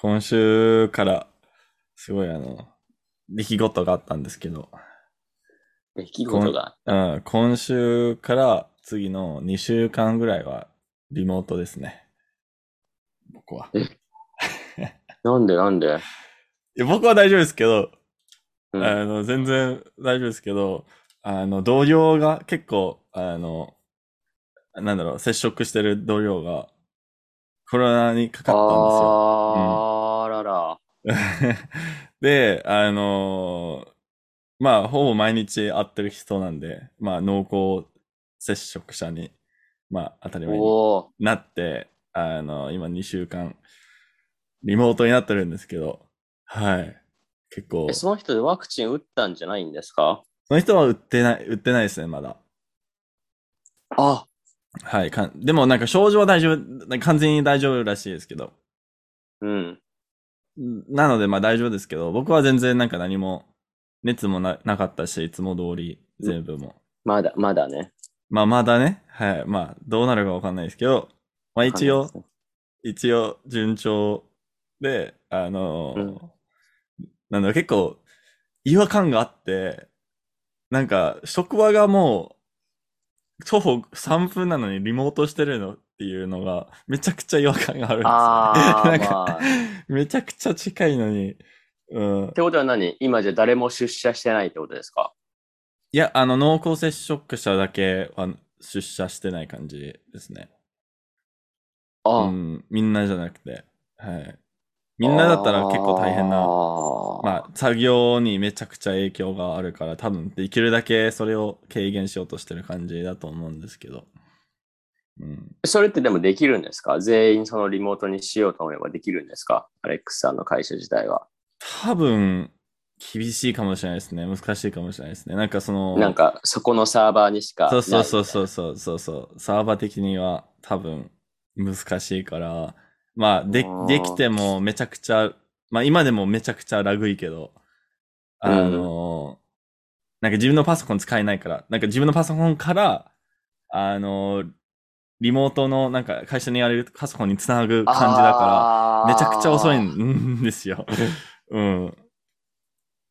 今週から、すごいあの、出来事があったんですけど、出来事が？うん、今週から次の2週間ぐらいはリモートですね。僕は。なんで？なんで？いや僕は大丈夫ですけど、うんあの、全然大丈夫ですけど、あの、同僚が結構、あの、なんだろう、接触してる同僚がコロナにかかったんですよ。あーらら。で、あのーまあ、ほぼ毎日会ってる人なんで、まあ、濃厚接触者に、まあ、当たり前になって、あの、今2週間、リモートになってるんですけど、はい。結構え、、その人でワクチン打ったんじゃないんですか？その人は売ってない、売ってないですね、まだ。あ、はい。かんでも、なんか症状は大丈夫、完全に大丈夫らしいですけど。うん。なので、まあ大丈夫ですけど、僕は全然なんか何も、熱もななかったし、いつも通り全部も。まだ、まだね。まあまだね、はい。まあ、どうなるかわかんないですけど、まあ一応、一応、順調で、あのーうんなんだ結構、違和感があって、なんか、職場がもう、徒歩3分なのにリモートしてるのっていうのが、めちゃくちゃ違和感があるんですよ、なんか、まあめちゃくちゃ近いのに、うんっ。てことは何？今じゃ誰も出社してないってことですか？いや、あの、濃厚接触者だけは出社してない感じですね。あ、うん、みんなじゃなくて。はい。みんなだったら結構大変な、あまあ、作業にめちゃくちゃ影響があるから、多分できるだけそれを軽減しようとしてる感じだと思うんですけど。うん。それってでもできるんですか？全員そのリモートにしようと思えばできるんですか？アレックスさんの会社自体は。多分、厳しいかもしれないですね。難しいかもしれないですね。なんかその、なんかそこのサーバーにしかそうそうそうそうそうそう。サーバー的には多分難しいから、まあ、でできてもめちゃくちゃ、まあ今でもめちゃくちゃラグいけど、あの、なんか自分のパソコン使えないから、なんか自分のパソコンから、あの、リモートのなんか会社にあるパソコンにつなぐ感じだから、めちゃくちゃ遅いんですよ。うん。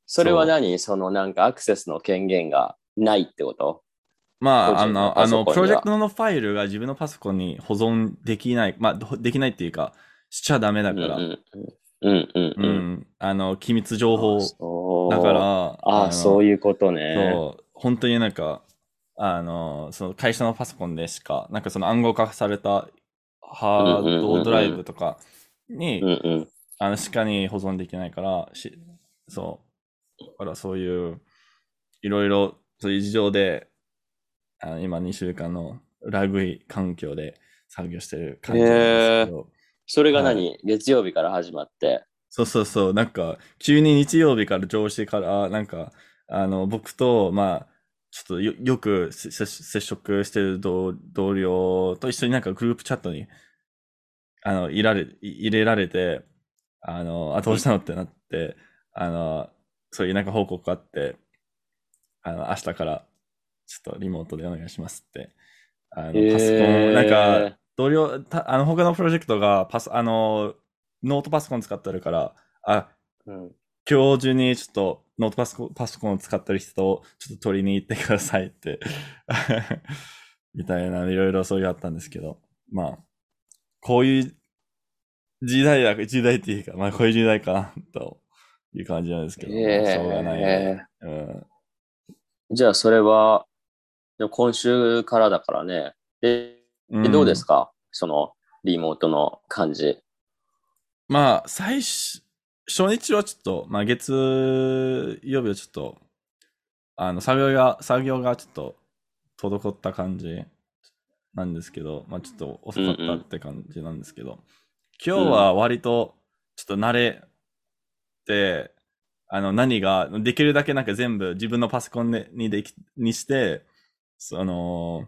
それは何？そのなんかアクセスの権限がないってこと？まあ、あのの、あの、プロジェクトのファイルが自分のパソコンに保存できない、まあ、どできないっていうか、しちゃダメだから、うんうんうん。うんあの、機密情報だから、あのあ、そういうことね。そう、本当になんか、あの、その会社のパソコンでしか、なんかその暗号化されたハードドライブとかに、うんうん。あの、しかに保存できないから、し、そう。だからそういう、いろいろ、そういう事情で、あの今2週間のラグい環境で作業してる感じなんですけど、それが何、月曜日から始まって。そうそうそう、なんか、急に日曜日から上司から、なんか、あの、僕と、まあ、ちょっとよよく接触してる同同僚と一緒になんかグループチャットに、あの、いられ、い入れられて、あの、あ、どうしたのってなって、あの、そういうなんか報告があって、あの、明日から、ちょっとリモートでお願いしますって、あの、パソコン、なんか、同僚、たあの、他のプロジェクトがパソ、あの、ノートパソコン使ってるから、あ、うん、今日中にちょっとノートパソコンパソコンを使ってる人をちょっと取りに行ってくださいって、みたいな、いろいろそういうあったんですけど、まあ、こういう時代だ、時代っていうか、まあこういう時代かな、という感じなんですけど、えー。しょうがないね。うん。じゃあ、それは、でも今週からだからね。で、うんどうですか、その、リモートの感じ。まあ、最初、初日はちょっと、まあ、月曜日はちょっと、あの、作業が、作業がちょっと、滞った感じなんですけど、まあ、ちょっと遅かったって感じなんですけど、今日は割と、ちょっと慣れて、あの、何が、できるだけなんか全部自分のパソコンでにでき、にして、その、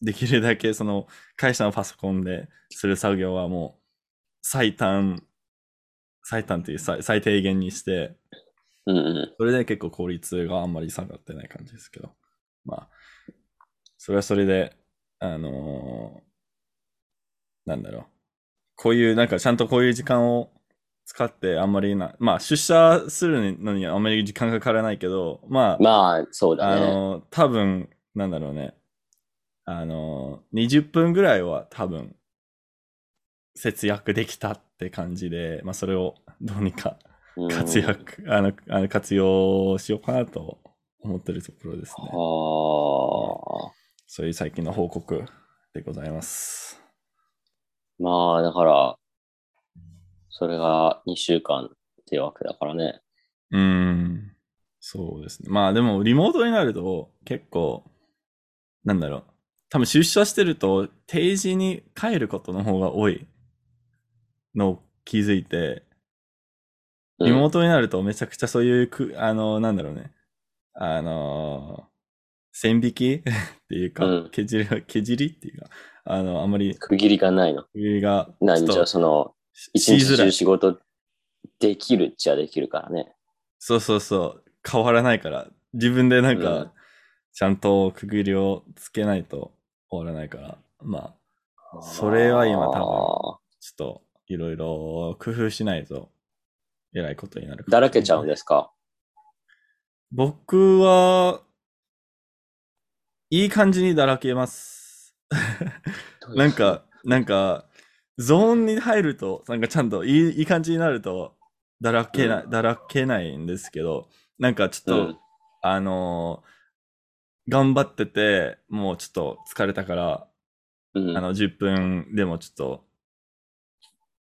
できるだけその会社のパソコンでする作業はもう最短、最短っていう最最低限にして、うんうん。それで結構効率があんまり下がってない感じですけど。まあ、それはそれで、あのーなんだろう。こういう、なんかちゃんとこういう時間を使ってあんまりな、まあ出社するのにあんまり時間かからないけど、まあ、まあ、そうだね。あの、多分、なんだろうね。あの、20分ぐらいは多分、節約できたって感じで、まあそれをどうにかうん活躍、あの、あの活用しようかなと思ってるところですね。はあ。そういう最近の報告でございます。まあ、だから、それが2週間っていうわけだからね。うーん。そうですね。まあでも、リモートになると結構、なんだろう。多分出社してると定時に帰ることの方が多いのを気づいて、リモートになるとめちゃくちゃそういうく、あの、なんだろうね。あのー線引き？っていうか、うん削り、削りっていうか、あの、あんまり、区切りがないの。区切りが、何じゃその、一日中仕事できるっちゃできるからね。そうそうそう。変わらないから。自分でなんか、ちゃんと区切りをつけないと終わらないから。まあ、それは今多分ちょっといろいろ工夫しないと、えらいことになるかもだらけちゃうんですか？僕は、いい感じにだらけます。なんか、なんか、ゾーンに入ると、なんかちゃんといいいい感じになると、だらけな、うだらけないんですけど、なんかちょっと、うん。あのー頑張ってて、もうちょっと疲れたから、うんあの、10分でもちょっと、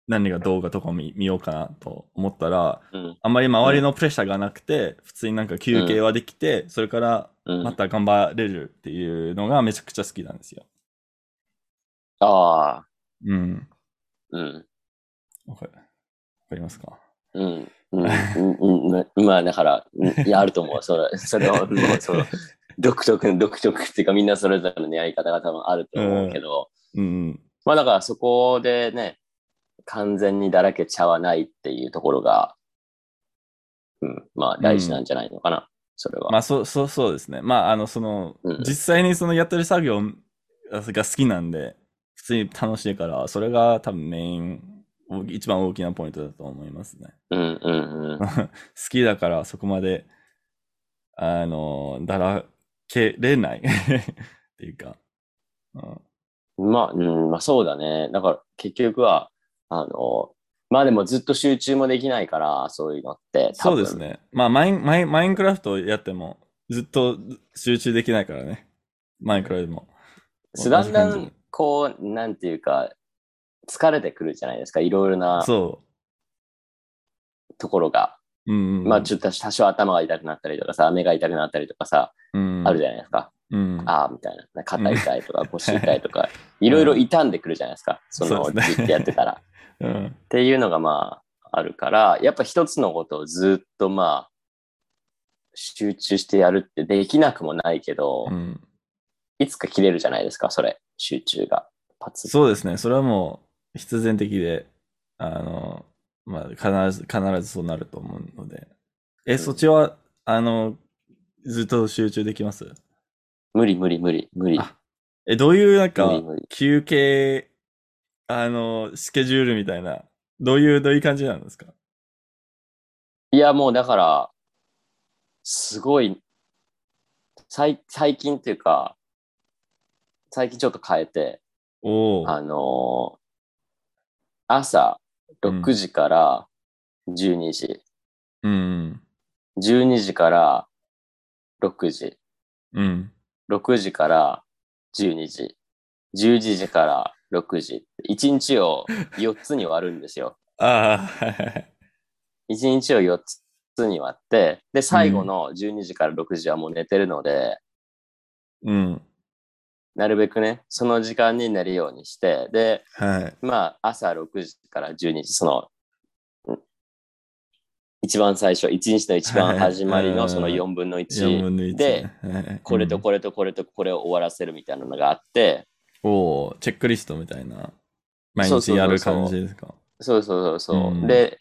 何が動画とか見見ようかなと思ったら、うん。あんまり周りのプレッシャーがなくて、普通になんか休憩はできて、それからうんまた頑張れるっていうのがめちゃくちゃ好きなんですよ。ああ。うん。うん。わかわかりますか？うん。うん。うんうんまあ、だから、や、あると思う。それ、それは、もうその、独特の、独特っていうか、みんなそれぞれのやり方が多分あると思うけど、うん。まあ、だからそこでね、完全にだらけちゃわないっていうところが、うん、まあ、大事なんじゃないのかな、それは。まあ、そう、そう、そうですね。まあ、あの、その、うん実際にそのやってる作業が好きなんで、普通に楽しいから、それが多分メイン、一番大きなポイントだと思いますね。うんうんうん。好きだからそこまで、あの、だらけれない っていうか、うん、まあ、うん、まあそうだね。だから結局は、あの、まあでもずっと集中もできないから、そういうのって。そうです。ね。まあマイン、マイン、マインクラフトやっても、ずっと集中できないからね。マインクラフトも。だんだん、こう、なんていうか、疲れてくるじゃないですか。いろいろなじそところが。う。うん、うん。まあちょっと多少頭が痛くなったりとかさ、目が痛くなったりとかさ、うん、あるじゃないですか。うん。ああ、みたいな。肩痛いとか腰痛いとか、いろいろ傷んでくるじゃないですか。その、そうですねずっとやってたら。うん。っていうのがまあ、あるから、やっぱ一つのことをずっとまあ、集中してやるってできなくもないけど、うん。いつか切れるじゃないですか、それ、集中が。パツッそうですね。それはもう必然的で、あの、まあ、必ず、必ずそうなると思うので。え、うんそっちは、あの、ずっと集中できます？無理無理無理無理。あえ、どういうなんか無理無理、休憩、あの、スケジュールみたいな、どういう、どういう感じなんですか？いや、もうだから、すごい、最最近っていうか、最近ちょっと変えて、おお。あのー朝6時から12時、うん。12時から6時、うん。6時から12時、11時から6時、1日を4つに割るんですよ。ああ、はいはいはい。1日を4つに割って、で、最後の12時から6時はもう寝てるので、うん。なるべくね、その時間に寝るようにして、で、はい。まあ、朝6時から12時、その、ん一番最初、一日の一番始まりはいのその4分の4 1分の1、で、はいこれとこれとこれとこれを終わらせるみたいなのがあって、うんおおチェックリストみたいな。毎日やる感じですか？そうそうそうそう、うん。で、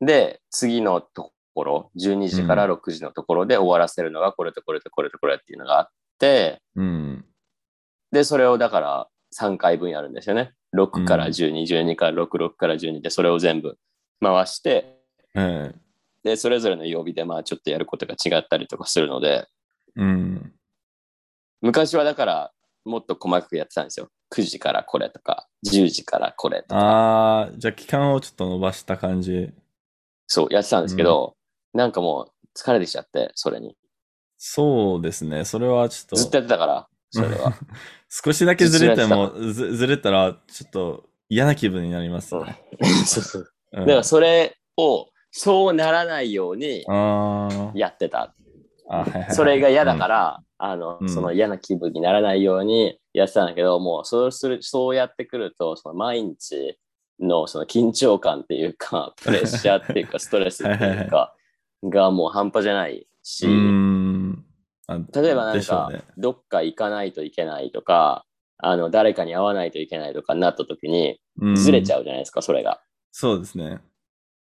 で、次のところ、12時から6時のところで終わらせるのがこれとこれとこれとこれっていうのがあって、うん。で、それをだから3回分やるんですよね。6からうん12、12から6、6から12で、それを全部、回して、はい。で、それぞれの曜日でまあちょっとやることが違ったりとかするので、うん。昔はだからもっと細かくやってたんですよ。9時からこれとか、10時からこれとか、ああ、じゃあ期間をちょっと伸ばした感じ。そうやってたんですけど、なんかもう疲れてきちゃって、それに。そうですね。それはちょっと。ずっとやってたから、それは。少しだけずれても、ずずれたら、ちょっと嫌な気分になりますね。そうだからそれを、そうならないようにやってた。それが嫌だから、あの、うん。その嫌な気分にならないようにやってたんだけど、もうそうする、そうやってくると、その毎日のその緊張感っていうか、プレッシャーっていうか、ストレスっていうか、がもう半端じゃないし、うん。うんあ例えばなんか、ねどっか行かないといけないとか、あの、誰かに会わないといけないとかになった時に、うんずれちゃうじゃないですか、それが。そうですね。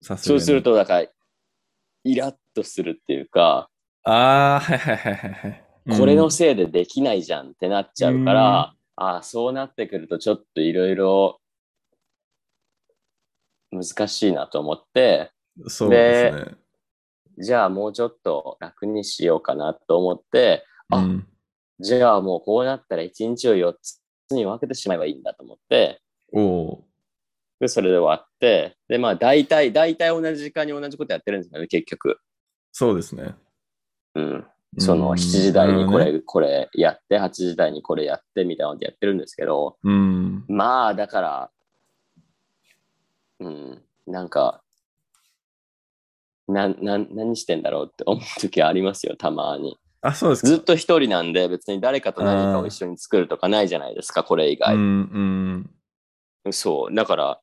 そうする。と、だから、イラッとするっていうか、ああ、はいはいはいはいはい。これのうんせいでできないじゃんってなっちゃうから、ああ、そうなってくるとちょっといろいろ難しいなと思って、そうですね。じゃあもうちょっと楽にしようかなと思って、あうんじゃあもうこうなったら1日を4つに分けてしまえばいいんだと思って、でそれで終わって、で、まあ大体、大体同じ時間に同じことやってるんですよね、結局。そうですね。うん。そのうん7時台にこれ、なるこれやって、8時台にこれやってみたいなのでやってるんですけど、うん。まあ、だから、うん、なんか、な、な、何してんだろうって思う時ありますよ、たまに。あ、そうですか。ずっと一人なんで、別に誰かと何かを一緒に作るとかないじゃないですか、これ以う外。んうん。そう。だから、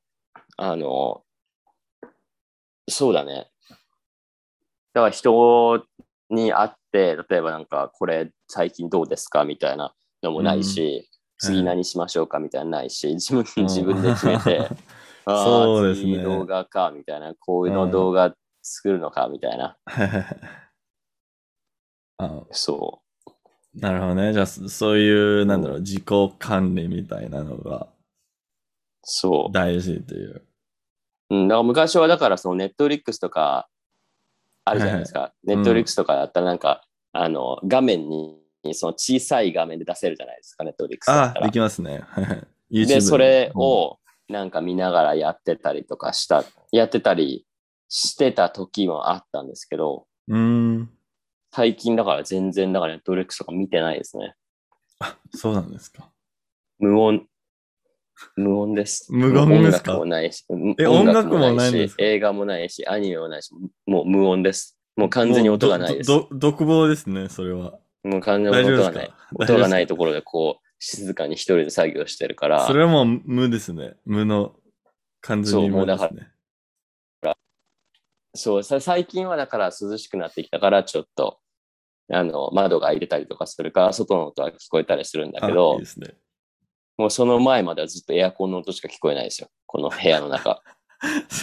あの、そうだね。だから人に会って、例えばなんか、これ最近どうですかみたいなのもないし、次何しましょうかみたいなのないし、自分うん自分で決めて、ああ、そうですね次動画か、みたいな、こういうの動画作るのか、みたいな。あそなるほどね。じゃあ、そそういう、なんだろう、自己管理みたいなのがう、そ大事っていう。う。うん、だから昔はだから、そのネットフリックスとか、あるじゃないですか。ネットフリックスとかだったらなんか、あの、画面に、その小さい画面で出せるじゃないですか、ネットフリックスだった、らあで。きますね。で、それをなんか見ながらやってたりとかした、やってたりしてた時もあったんですけど、うん。最近だから全然だからネットフリックスとか見てないですね。あ、そうなんですか。無音。無音です。無音ですか？音楽もないし、え音楽もないんですか？映画もないし、アニメもないし、もう無音です。もう完全に音がないです。独房ですね、それは。もう完全に音がない。音がないところでこう、静かに一人で作業してるから、それはもう無ですね。無の、完全に無ですね。そう、さ最近はだから涼しくなってきたから、ちょっと、あの、窓が開いてたりとかするから、外の音は聞こえたりするんだけどね。もうその前まではずっとエアコンの音しか聞こえないですよ。この部屋の中。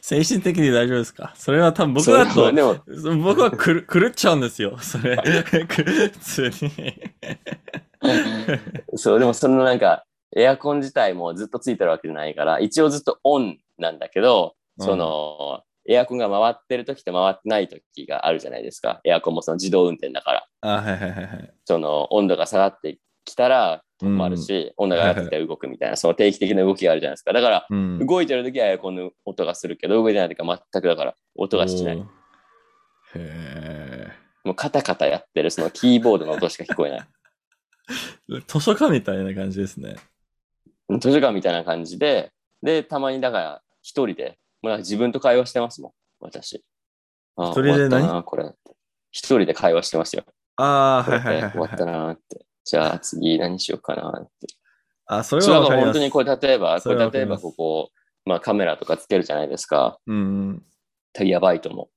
精神的に大丈夫ですか？それは多分僕だとでも、僕は狂 狂っちゃうんですよ。それ。普通に。そう、でもそのなんか、エアコン自体もずっとついてるわけじゃないから、一応ずっとオンなんだけど、うんその、エアコンが回ってる時と回ってない時があるじゃないですか。エアコンもその自動運転だから。あ、はいはいはいはい。その温度が下がってきたら止まるし、温度が上がってきたら動くみたいな、その定期的な動きがあるじゃないですか。だから、うん。動いてる時はエアコンの音がするけど、動いてない時は全くだから音がしない。へもうカタカタやってるそのキーボードの音しか聞こえない。え。図書館みたいな感じですね。図書館みたいな感じで、で、たまにだから一人で、もうなんか自分と会話してますもん、私。ああ一人で何？これ。一人で会話してますよ。ああ、これはいはいはい終わったはい。なって。じゃあ次何しようかなって。あ、それはわからります。か本当にこれ例えば、そこれ例えばここ、まあカメラとかつけるじゃないですか。うんやばいと思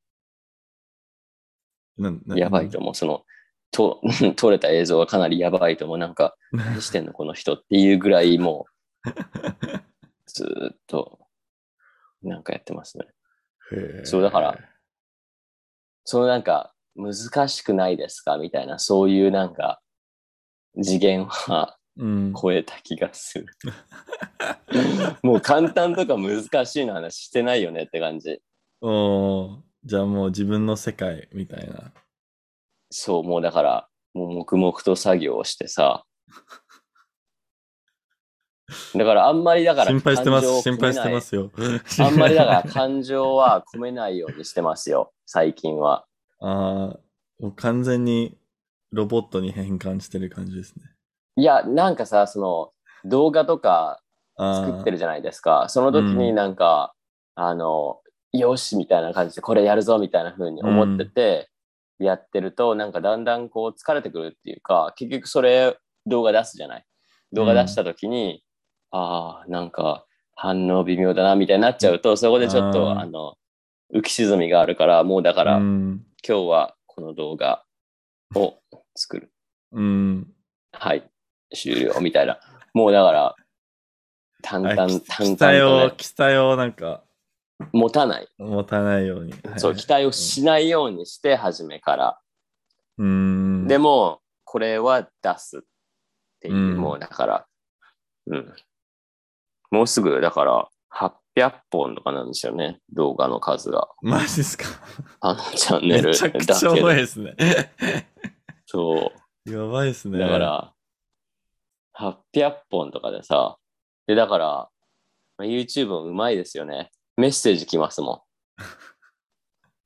う。やばいと思う。その、と 撮れた映像はかなりやばいと思う。なんか、何してんのこの人っていうぐらいもう、ずーっと、なんかやってますね。へえそうだから。そのなんか、難しくないですか？みたいな、そういうなんか、次元はうん。超えた気がする。もう簡単とか難しいの話してないよねって感じ。おーじゃあもう自分の世界みたいな。そう、もうだから、もう黙々と作業をしてさ。だからあんまりだから心配してます。心配してますよ。あんまりだから 感情は込めないようにしてますよ、最近は。ああ、もう完全にロボットに変換してる感じですね。いや、なんかさ、その動画とかあ作ってるじゃないですか。その時になんか、あの、よしみたいな感じでこれやるぞみたいな風に思ってて、やってると、なんかだんだんこう疲れてくるっていうか、結局それ動画出すじゃない。動画出した時に、ああ、なんか反応微妙だなみたいになっちゃうと、そこでちょっと、あの、浮き沈みがあるから、もうだから、うん。今日はこの動画を作る。うん。はい、終了みたいな。もうだから、淡々、淡々期待を、とね、期待をなんか持たない。持たないように。そう、期待をしないようにして、初めから。うん。でも、これは出すっていう、うんもうだから、うん。もうすぐ、だから、800本とかなんですよね、動画の数が。マジっすか？あのチャンネルめちゃくちゃだけで。多いですね。そやばいですう。ね。だから、800本とかでさ、で、だから、まあ YouTube もうまいですよね。メッセージ来ますもん。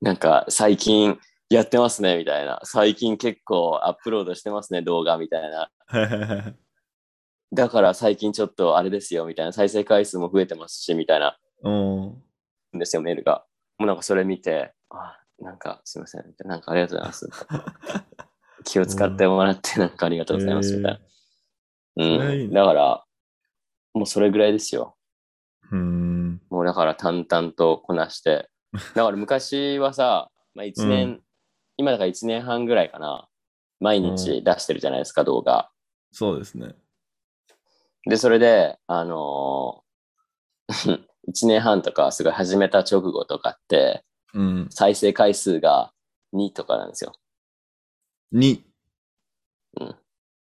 なんか、最近やってますね、みたいな。最近結構アップロードしてますね、動画みたいな。だから最近ちょっとあれですよ、みたいな。再生回数も増えてますし、みたいな。うん。んですよ、メールが。もうなんかそれ見て、あ、なんかすいません。なんかありがとうございます。気を使ってもらって、なんかありがとうございます、みたいな。それはいうん。だから、もうそれぐらいですよ。うん。もうだから淡々とこなして。だから昔はさ、まあ1年、うん今だから1年半ぐらいかな。毎日出してるじゃないですか、動画。そうですね。で、それで、あのー、1年半とかすごい始めた直後とかって、うん。再生回数が2とかなんですよ。2。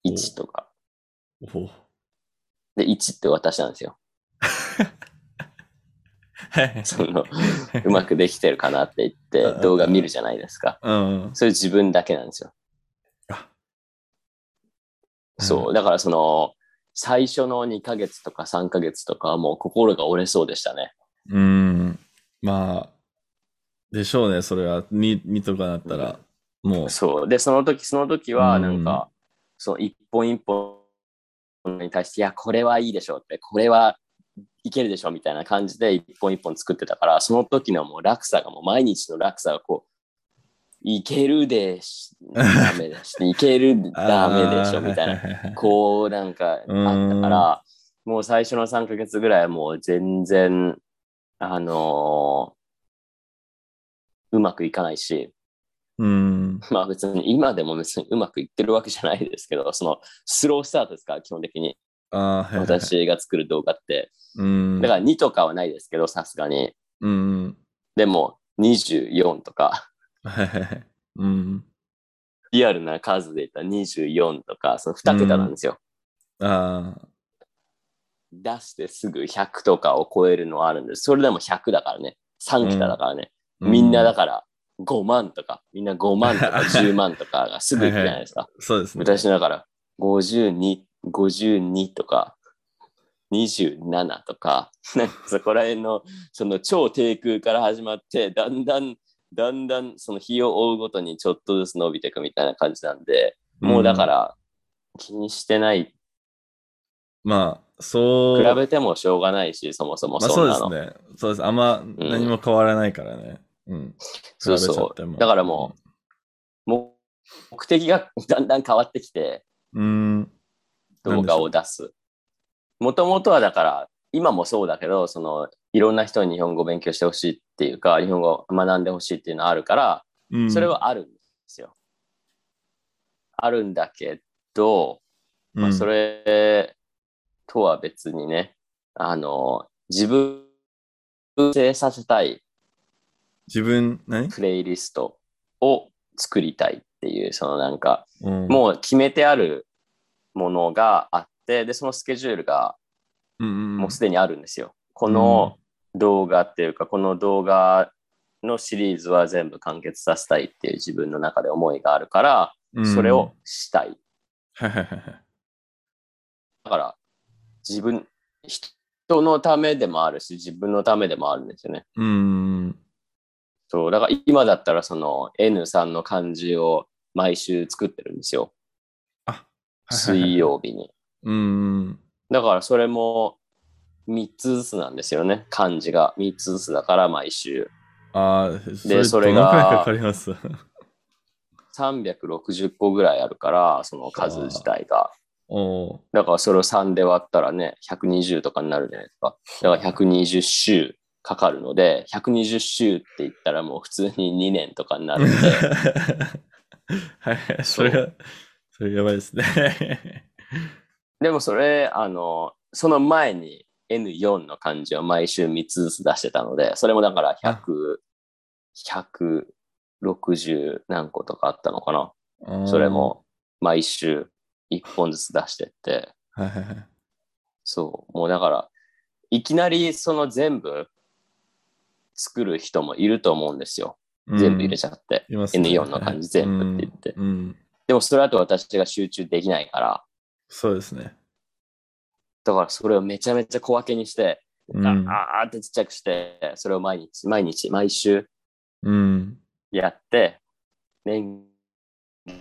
1とか。おで、1って私なんですよ。その、うまくできてるかなって言って動画見るじゃないですか。うん。それ自分だけなんですよ。あそう。だからその、最初の2ヶ月とか3ヶ月とかはもう心が折れそうでしたね。うん。まあ、でしょうね、それは。2, 2とかだったら、もう。そう。で、その時、その時はうんなんか、その一本一本に対して、いや、これはいいでしょうって、これはいけるでしょみたいな感じで一本一本作ってたから、その時のもう落差がもう毎日の落差がこう、いけるでし、ダメだし、いける、ダメでしょみたいな。なこうなんかあったから、もう最初の3ヶ月ぐらいはもう全然、あのーうまくいかないし、うん。まあ別に今でも別にうまくいってるわけじゃないですけど、そのスロースタートですから、基本的にああ、はいはいはい。私が作る動画って。うん。だから2とかはないですけど、さすがに。うん。でも24とか、はいはいはい。うん。リアルな数で言ったら24とか、その2桁なんですよ。ああ、出してすぐ100とかを超えるのはあるんです。それでも100だからね。3桁だからね。みんなだから5万とか、みんな5万とか 10万とかがすぐ行くじゃないですか。そうですね。私だから52、52とか、27とか、なんかそこら辺のその超低空から始まって、だんだん、だんだんその日を追うごとにちょっとずつ伸びていくみたいな感じなんで、もうだかん。ら気にしてない、まあ、そう。比べてもしょうがないし、そもそもまあそそんなの。うですね。そうです。あんま何も変わらないからね。うん。そうそう。ってもだからもう、も目的がだんだん変わってきて、う。うん。動画を出す。もともとはだから、今もそうだけど、その、いろんな人に日本語を勉強してほしいっていうか、日本語を学んでほしいっていうのはあるから、うんそれ、はあるんですよ。あるんだけど、まあ、それ、れとは別にね、あの、自分でさせたい自分、何？プレイリストを作りたいっていう、そのなんか、うんもう決めてあるものがあっって、で、そのスケジュールがうんうん。もうすでにあるんですよ。この動画っていうか、この動画のシリーズは全部完結させたいっていう自分の中で思いがあるから、うんそれを。したい。だから、自分、人のためでもあるし、自分のためでもあるんですよね。うん。そう、だから今だったらその N さんの漢字を毎週作ってるんですよ。水。曜日に。うん。だからそれも3つずつなんですよね。漢字が3つずつだから毎週。ああ、でそれがかかります？360個ぐらいあるから、その数自体が。だからそれを3で割ったらね、120とかになるじゃないですか。だから120週かかるので、120週って言ったらもう普通に2年とかになるんで、は いはい、それは、それやばいですね。でもそれ、あの、その前に N4 の漢字を毎週3つずつ出してたので、それもだから100、160何個とかあったのかな。それも毎週1本ずつ出してって。そう、もうだから、いきなりその全部作る人もいると思うんですよ。全部入れちゃって。ね N4 の漢字全部って言って。うんうん。でもそれだと私が集中できないから、そうですね。だからそれをめちゃめちゃ小分けにして、うんあーってちっちゃくして、それを毎日、毎日、毎週うん。やって、年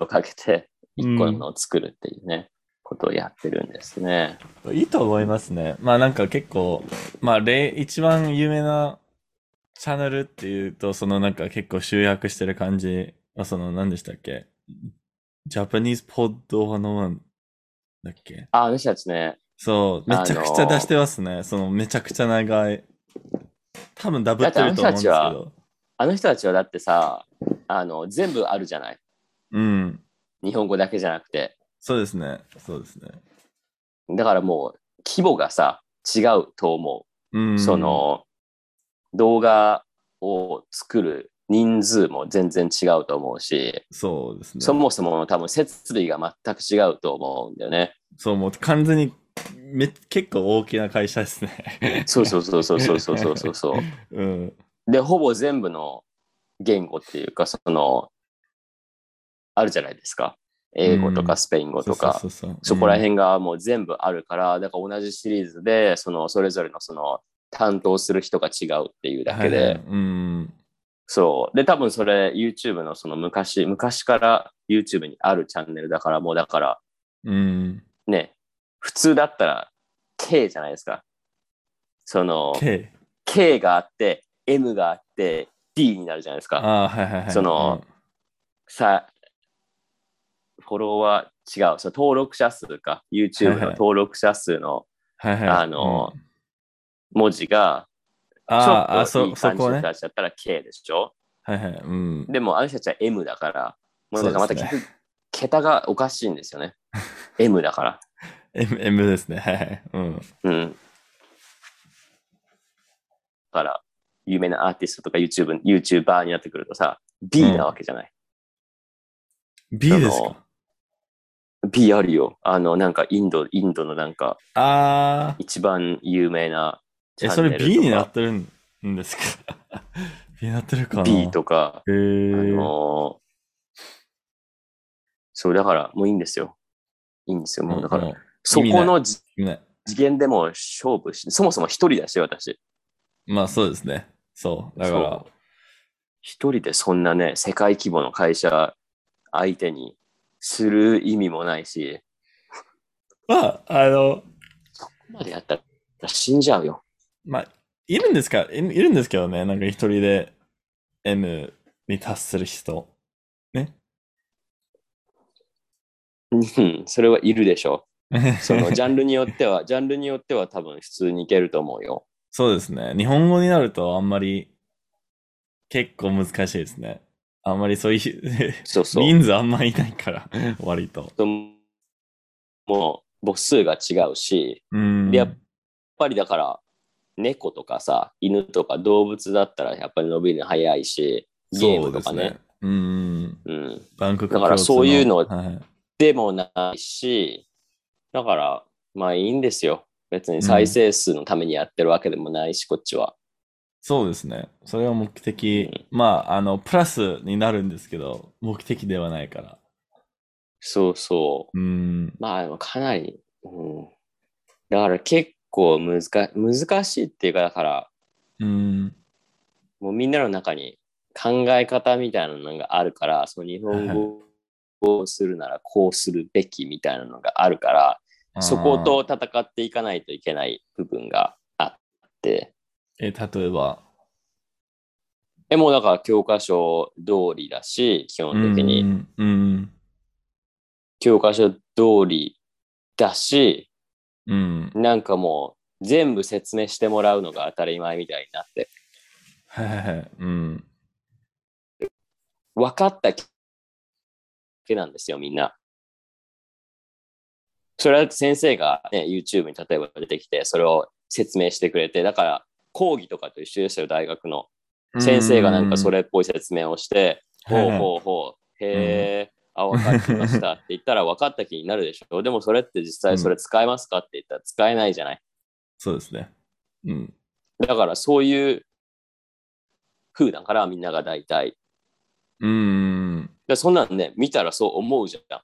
をかけて一個のを作るっていうね、ことをやってるんですね。いいと思いますね。まあなんか結構、まあ例、一番有名なチャンネルっていうと、そのなんか結構集約してる感じ、まあその何でしたっけ？ジャパニーズポッド101だっけ？あ、あの人たちね、そう、めちゃくちゃ出してますね。そのめちゃくちゃ長い。多分ダブってると思うんですけど。あの人たちはだってさ、あの、全部あるじゃない？うん。日本語だけじゃなくて。そうですね。そうですね。だからもう、規模がさ、違うと思う。うん。そ、の、動画を作る人数も全然違うと思うし、そうですね。そもそも多分設備が全く違うと思うんだよね。そう、もう完全にめ結構大きな会社ですね。そうそうそうそうそうそうそうそうそう。うん。で、ほぼ全部の言語っていうか、その、あるじゃないですか。英語とかスペイン語とか、そこら辺がもう全部あるから、だから同じシリーズで、その、それぞれのその、担当する人が違うっていうだけで、はいはいうん。そう。で、多分それ YouTube のその昔、昔から YouTube にあるチャンネルだから、もうだからうん。ね、普通だったら K じゃないですか。その、K。K があって、M があって、D になるじゃないですか。ああ、はいはいはい。そのさ、フォロワー違う、その登録者数か、YouTube の登録者数のうん、はいはい。あのうん文字が、ちょっといい感じの。人たちだったら K でしょ？はいはい。うん。でも、あの人たちは M だから、もうなんかまたそうです桁桁がおかしいんですよね。M だから。M, M ですね。はいはい。うん。うん。だから、有名なアーティストとか YouTube、YouTuber になってくるとさ、B なわけじゃない？B ですか？B あるよ。あの、なんかインド、インドのなんかああ。一番有名なチえ、それ B になってるんですか ?B になってるかな？B とか、へあーのそう、だからもういいんですよ。いいんですよ。もうだから、んそこの。次元でも勝負し、そもそも一人だし、私。まあそうですね。そう。だから一人でそんなね、世界規模の会社相手にする意味もないし、まあ、あの、そこまでやったら死んじゃうよ。まあ、いるんですか？いいるんですけどね。なんか一人で M に達する人。ね。うん、それはいるでしょ。そのジャンルによっては、ジャンルによっては多分普通にいけると思うよ。そうですね。日本語になるとあんまり結構難しいですね。あんまりそういうそうそう。人数あんまりいないから、割と。もう母数が違うし、うやっぱりだから、猫とかさ、犬とか動物だったらやっぱり伸びるの早いし、ゲームとかね。そうですうん。うん。バンコクだからそういうのでもないし、だからまあいいんですよ。別に再生数のためにやってるわけでもないし、こっちは。そうですね。それは目的、まあ、あの、プラスになるんですけど、目的ではないから。そうそう。うん。まあ、かなり、うん。だから結構難難しいっていうか、だから、うん。もうみんなの中に考え方みたいなのがあるから、その日本語をするならこうするべきみたいなのがあるから、そこと戦っていかないといけない部分があって、え、例えば？え、もうだから教科書通りだし、基本的に。うん。うん。教科書通りだし、うん。なんかもう全部説明してもらうのが当たり前みたいになって、はいはいはい。うん。分かっただけなんですよ、みんな。それは先生が、ね、YouTube に例えば出てきて、それを説明してくれて、だから講義とかと一緒ですよ、大学の。先生がなんかそれっぽい説明をして、うんほうほうほう、へえ、あ、分かってましたって言ったら分かった気になるでしょ。でもそれって実際それ使えますかって言ったら使えないじゃない。そうですね。うん。だからそういう風だからみんなが大体。うん。でそんなんね、見たらそう思うじゃん。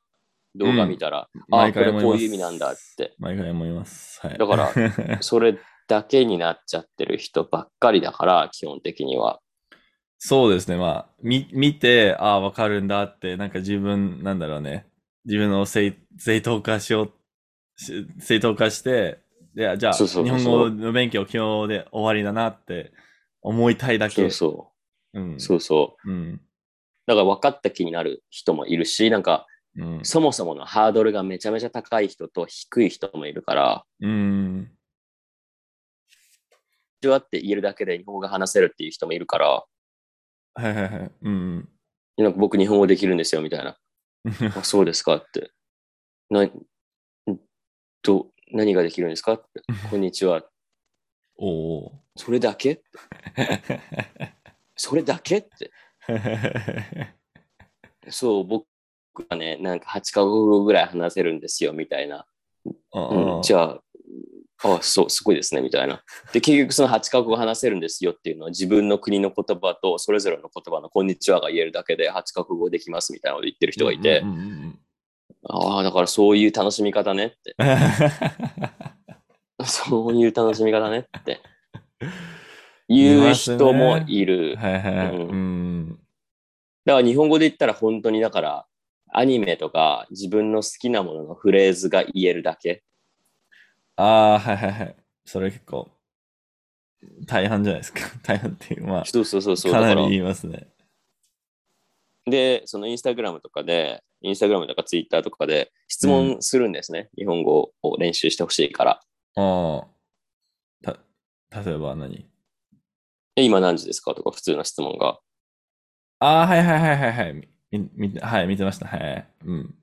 動画見たら、あ、毎これこういう意味なんだって。毎回思います。はい。だから それだけになっちゃってる人ばっかりだから、基本的には。そうですね。まあ、み、見て、ああ、わかるんだって、なんか自分、なんだろうね。自分の正正当化しよう、し正当化して、でじゃあ、日本語の勉強今日で終わりだなって思いたいだけ。そうそうう。ん。そうそう。うん。だから分かった気になる人もいるし、なんかうん。そもそものハードルがめちゃめちゃ高い人と低い人もいるから、うん。手話って言えるだけで日本語が話せるっていう人もいるから、はいはいはい。うん。なんか僕日本語できるんですよみたいな。あそうですかって。な、んと、何ができるんですか？って。こんにちは。おおそれだけ？ー。それだけ？って。そう、僕はね、なんか8カ国語ぐらい話せるんですよみたいな。うん、じゃゃあ、あ、そう、すごいですね、みたいな。で、結局その8カ国語話せるんですよっていうのは自分の国の言葉とそれぞれの言葉のこんにちはが言えるだけで8カ国語できますみたいなこと言ってる人がいて、ああ、だからそういう楽しみ方ねって。そういう楽しみ方ねって。言う人もいる。はいはい。うんうん。だから日本語で言ったら本当にだからアニメとか自分の好きなもののフレーズが言えるだけ。ああ、はいはいはい。それ結構、大半じゃないですか。大半っていう、まそうそうそうそあ、う。だかなり言いますね。で、そのインスタグラムとかで、インスタグラムとかツイッターとかで質問するんですね。日本語を練習してほしいから。ああ。た、例えば何？え今何時ですか？とか普通の質問が。ああ、はいはいはいはいはい。み、みて、はい、見てました。はい。うん。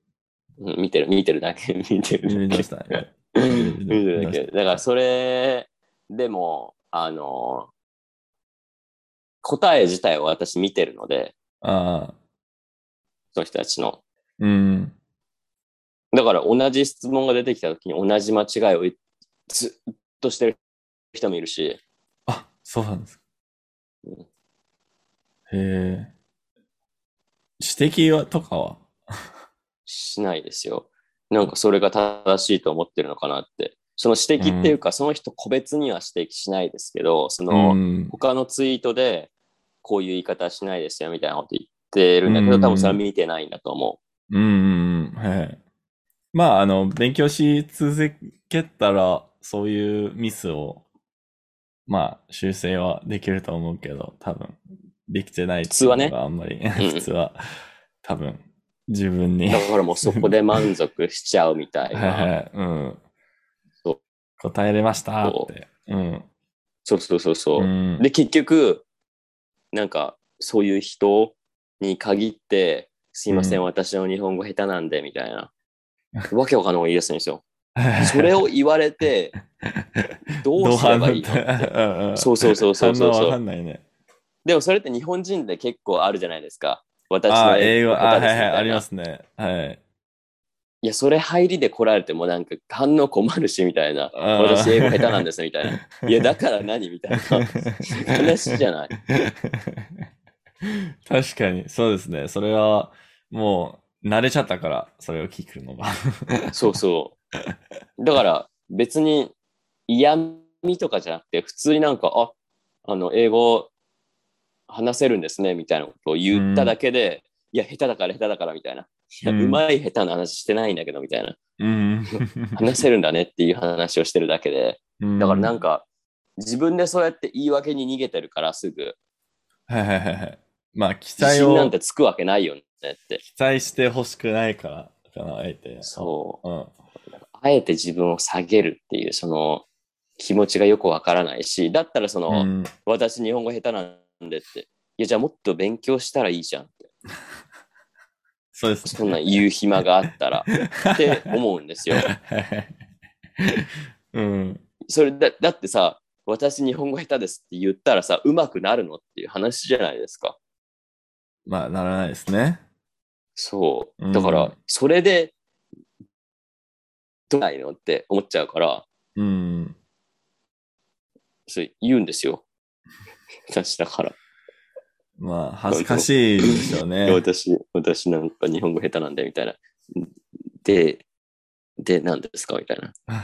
うん見てる、見てるだけ、見てるだけ。見てました。は い見てるだけ。だからそれでも、あの、答え自体を私見てるので、ああ。その人たちの。うん。だから同じ質問が出てきた時に同じ間違いをずっとしてる人もいるし、あ、そうなんですか。うんへえ。指摘は、とかは？しないですよ。なんかそれが正しいと思ってるのかなって。その指摘っていうか、その人個別には指摘しないですけど、その、うん。他のツイートでこういう言い方しないですよみたいなこと言ってるんだけど、うん多分それは見てないんだと思うんうんうん。はい。まあ、あの、勉強し続けたら、そういうミスを、まあ、修正はできると思うけど、多分、できてないっていうのがあんまり、ん 普通は、多分、自分に。う。だからもうそこで満足しちゃうみたいはいはな。い。うん。そう答えれましたって。うん。そうそうそうそう。うん。で、結局、なんかそういう人に限って、すいません、うん私の日本語下手なんで、みたいな。わけわかんない言い出すんですよ。そそれを言われて、どうすればいいののそうそうそうそうそう反応わかんないね。でもそれって日本人で結構あるじゃないですか。私ああ、の英語、あ、はいはい、ありますね。はい。いや、それ入りで来られてもなんか反応困るし、みたいな。私英語下手なんです、みたいな。いや、だから何？みたいな 話じゃない。確かに、そうですね。それは、もう、慣れちゃったから、それを聞くのが。そうそう。だから別に嫌味とかじゃなくて、普通になんか、あ、あの、英語話せるんですね、みたいなことを言っただけで、いや、下手だから下手だから、みたいな。うんうまい下手な話してないんだけど、みたいな。うん。話せるんだねっていう話をしてるだけで。だからなんか、自分でそうやって言い訳に逃げてるからすぐ、はいはいはいはい。まあ、期自待を信なんてつくわけないよねって。期待してほしくないから、かな、あえて。そう。うん。あえて自分を下げるっていう、その気持ちがよくわからないし、だったらその、うん、私日本語下手なんでって。いや、じゃあもっと勉強したらいいじゃんって。そうですそんなん言う暇があったらって思うんですよ。うん。それだだってさ、私日本語下手ですって言ったらさ、上手くなるのっていう話じゃないですか。まあ、ならないですね。そうう。んだから、それで、どうないのって思っちゃうから、うん。それ言うんですよ。私だから。まあ、恥ずかしいでしょうね。私、私なんか日本語下手なんで、みたいな。で、で、何ですか？みたいな。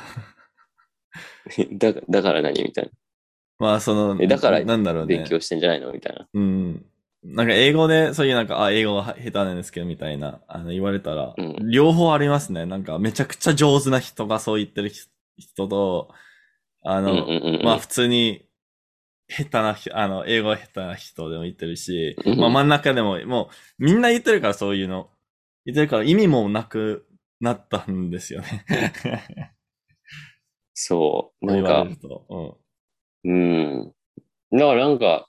だだから何？みたいまあ、その、えだからなんだろな。うね。勉強してんじゃないの？みたいな。うん。なんか英語で、そういうなんか、あ、英語が下手なんですけど、みたいな、あの、言われたら、うん両方ありますね。なんか、めちゃくちゃ上手な人がそう言ってる人人と、あの、うんうんうんうんまあ、普通に、下手な人、あの、英語が下手な人でも言ってるし、うんまあ、真ん中でも、もう、みんな言ってるから、そういうの。言ってるから、意味もなくなったんですよね。そう。なんか言われ、ると。うん。だからなんか、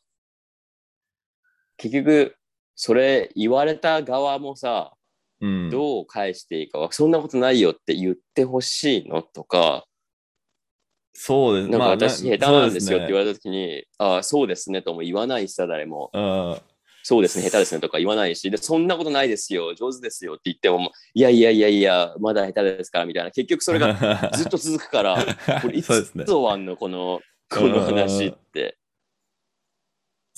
結局、それ言われた側もさ、うん。うん。どう返していいかは、そんなことないよって言ってほしいのとか、そうです。なんかまあ私下手なんですよって言われれたときに、ああ、そうですねとも言わないしさ、誰も。うん。そうですね、下手ですねとか言わないし、で、そんなことないですよ、上手ですよって言っても、いやいやいやいや、まだ下手ですからみたいな、結局それがずっと続くから、これいつ。終わんのこの、この話って。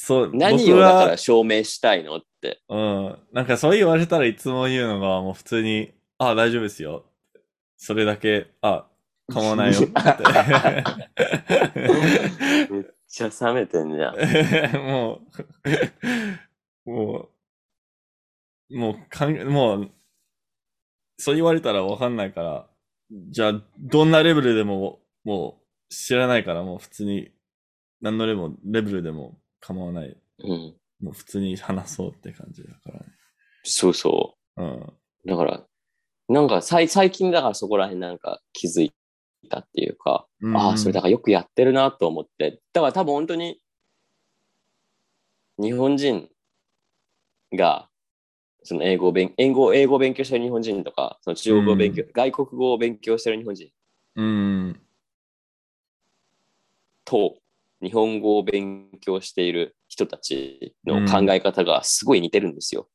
そう、何をだから証明したいのって。うん。なんかそう言われたらいつも言うのが、もう普通に、あ、大丈夫ですよ。それだけ、あ、構わないよ って。めっちゃ冷めてんじゃん。もう、もう、もうかん、もう、そう言われたらわかんないから、じゃあ、どんなレベルでも、もう知らないから、もう普通に、何のレベルでも構わない。うん。もう普通に話そうって感じだからね。そうそうん。う。だから、なんか最最近だからそこら辺なんか気づいたっていうか、うんああ、それだからよくやってるなと思って。だから多分本当に、日本人が、その英語を勉英語英語を勉強してる日本人とか、その中国語を勉強、外国語を勉強してる日本人うん。と日本語を勉強している人たちの考え方がすごい似てるんですよ。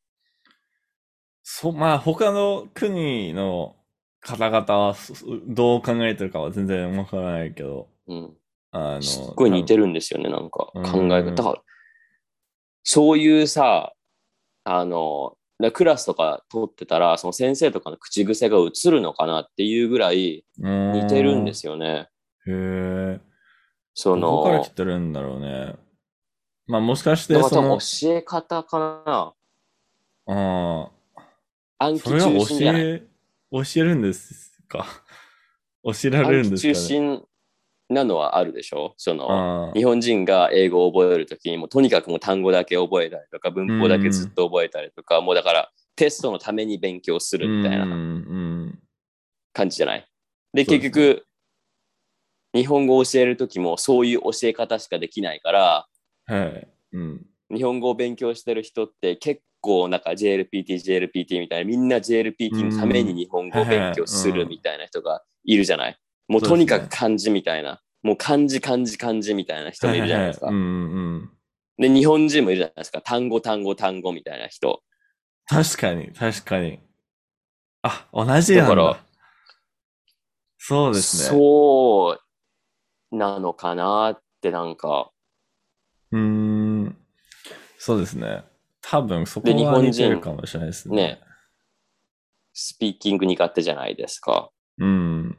そ、まあ、他の国の方々はそどう考えてるかは全然わからないけど、うん、あの、すっごい似てる。るんですよね、なんかうん考え方。だから、そういうさ、あの、だクラスとか取ってたら、その先生とかの口癖が映るのかなっていうぐらい似似てるんですよね。へえ。そどこからの来、てるんだろうね。まあ、もしかしてその、教え方かな。ああ、暗記それは教中心じゃない。え、教えるんですか？教えられるんですかね？中心なのはあるでしょ？その、あ日本人が英語を覚えるときにもうとにかくもう単語だけ覚えたりとか文法だけずっと覚えたりとか、もうだからテストのために勉強すあ、るみたいなうん、うん。感じじゃない？で、結局、日本語を教えるときもそういう教え方しかできないから、はい。うん。日本語を勉強してる人って結構なんか JLPT、JLPT みたいな、みんな JLPT のために日本語を勉強するみたいな人がいるじゃない。もうとにかく漢字みたいな、もう漢字漢字漢字みたいな人もいるじゃないですか。で、日本人もいるじゃないですか。単語単語単語みたいな人。確かに、確かに。あ、同じなんだ。だからそうですね。そうなのかなってなんか、うーん。そうですね。多分そこは似てる人かもしれないですね。ねスピーキング苦手じゃないですか。うん。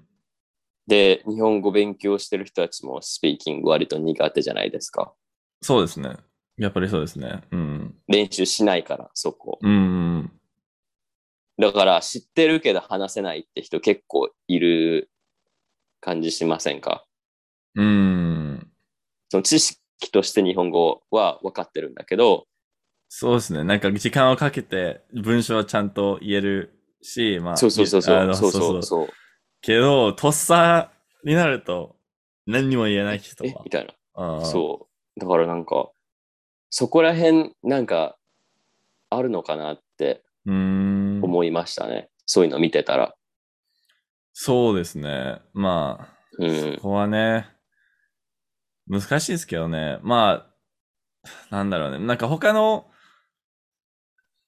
で、日本語勉強してる人たちもスピーキング割と苦手じゃないですか。そうですね。やっぱりそうですね。うん。練習しないから、そこ。うん。だから知ってるけど話せないって人結構いる感じしませんか？うん。その知識として日本語は分かってるんだけど、そうですね。なんか時間をかけて文章はちゃんと言えるし、まあ。そうそうそうそう、そうそうそう。けど、とっさになると何にも言えない人はえみ。たいな。そう。だからなんか、そこら辺なんかあるのかなって。思いましたね。そういうの見てたら。そうですね。まあ、うんこ。こはね、難しいですけどね。まあ、なんだろうね。なんか他の、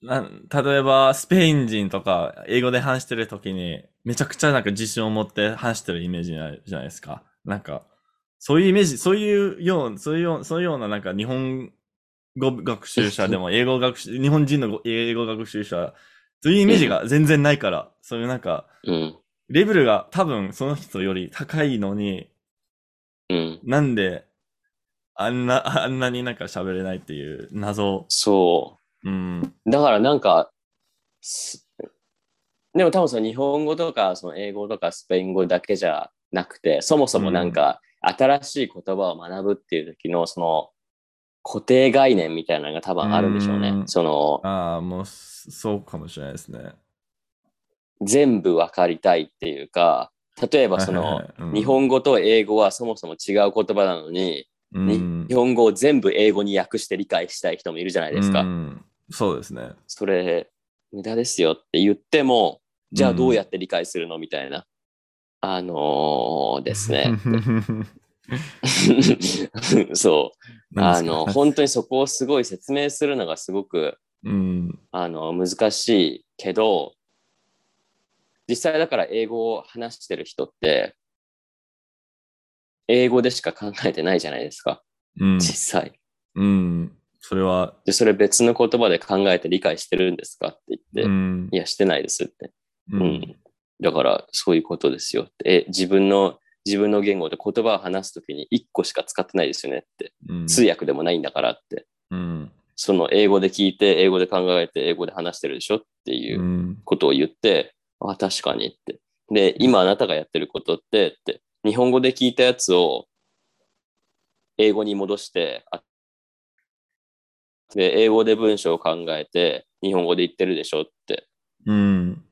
なん例えば、スペイン人とか、英語で話してるときに、めちゃくちゃなんか自信を持って話してるイメージじゃないじゃないですか。なんか、そういうイメージ、そういうよう、そういうよう、そういうようななんか日本語学習者でも、英語学習、日本人の語英語学習者、そういうイメージが全然ないから、そういうなんか、うん。レベルが多分その人より高いのに、うん。なんで、あんな、あんなになんか喋れないっていう謎。そうん。う。だからなんか、すでも多分その日本語とかその英語とかスペイン語だけじゃなくて、そもそもなんか新しい言葉を学ぶっていう時のその固定概念みたいなのが多分あるんでしょうね。うんそのああ、もう、そうかもしれないですね。全部わかりたいっていうか、例えばその日本語と英語はそもそも違う言葉なのに、うん日本語を全部英語に訳して理解したい人もいるじゃないですか。うんそうですね。それ、無駄ですよって言っても、じゃあどうやって理解するのみたいな。あのーですね。そう。あの、本当にそこをすごい説明するのがすごく、うん。あの、難しいけど、実際だから英語を話してる人って、英語でしか考えてないじゃないですか、うん。実際。うん。それは、で、それ別の言葉で考えて理解してるんですかって言って、うんい。や、してないですって。ううん。だから、そういうことですよって。え、自分の、自分の言語で言葉を話すときに1個しか使ってないですよねって。うん通訳でもないんだからって。うん。その英語で聞いて、英語で考えて、英語で話してるでしょっていううんことを言って、あ、確かにって。で、今あなたがやってることって、って、日本語で聞いたやつを英語に戻して、あで、英語で文章を考えて、日本語で言ってるでしょって。うん。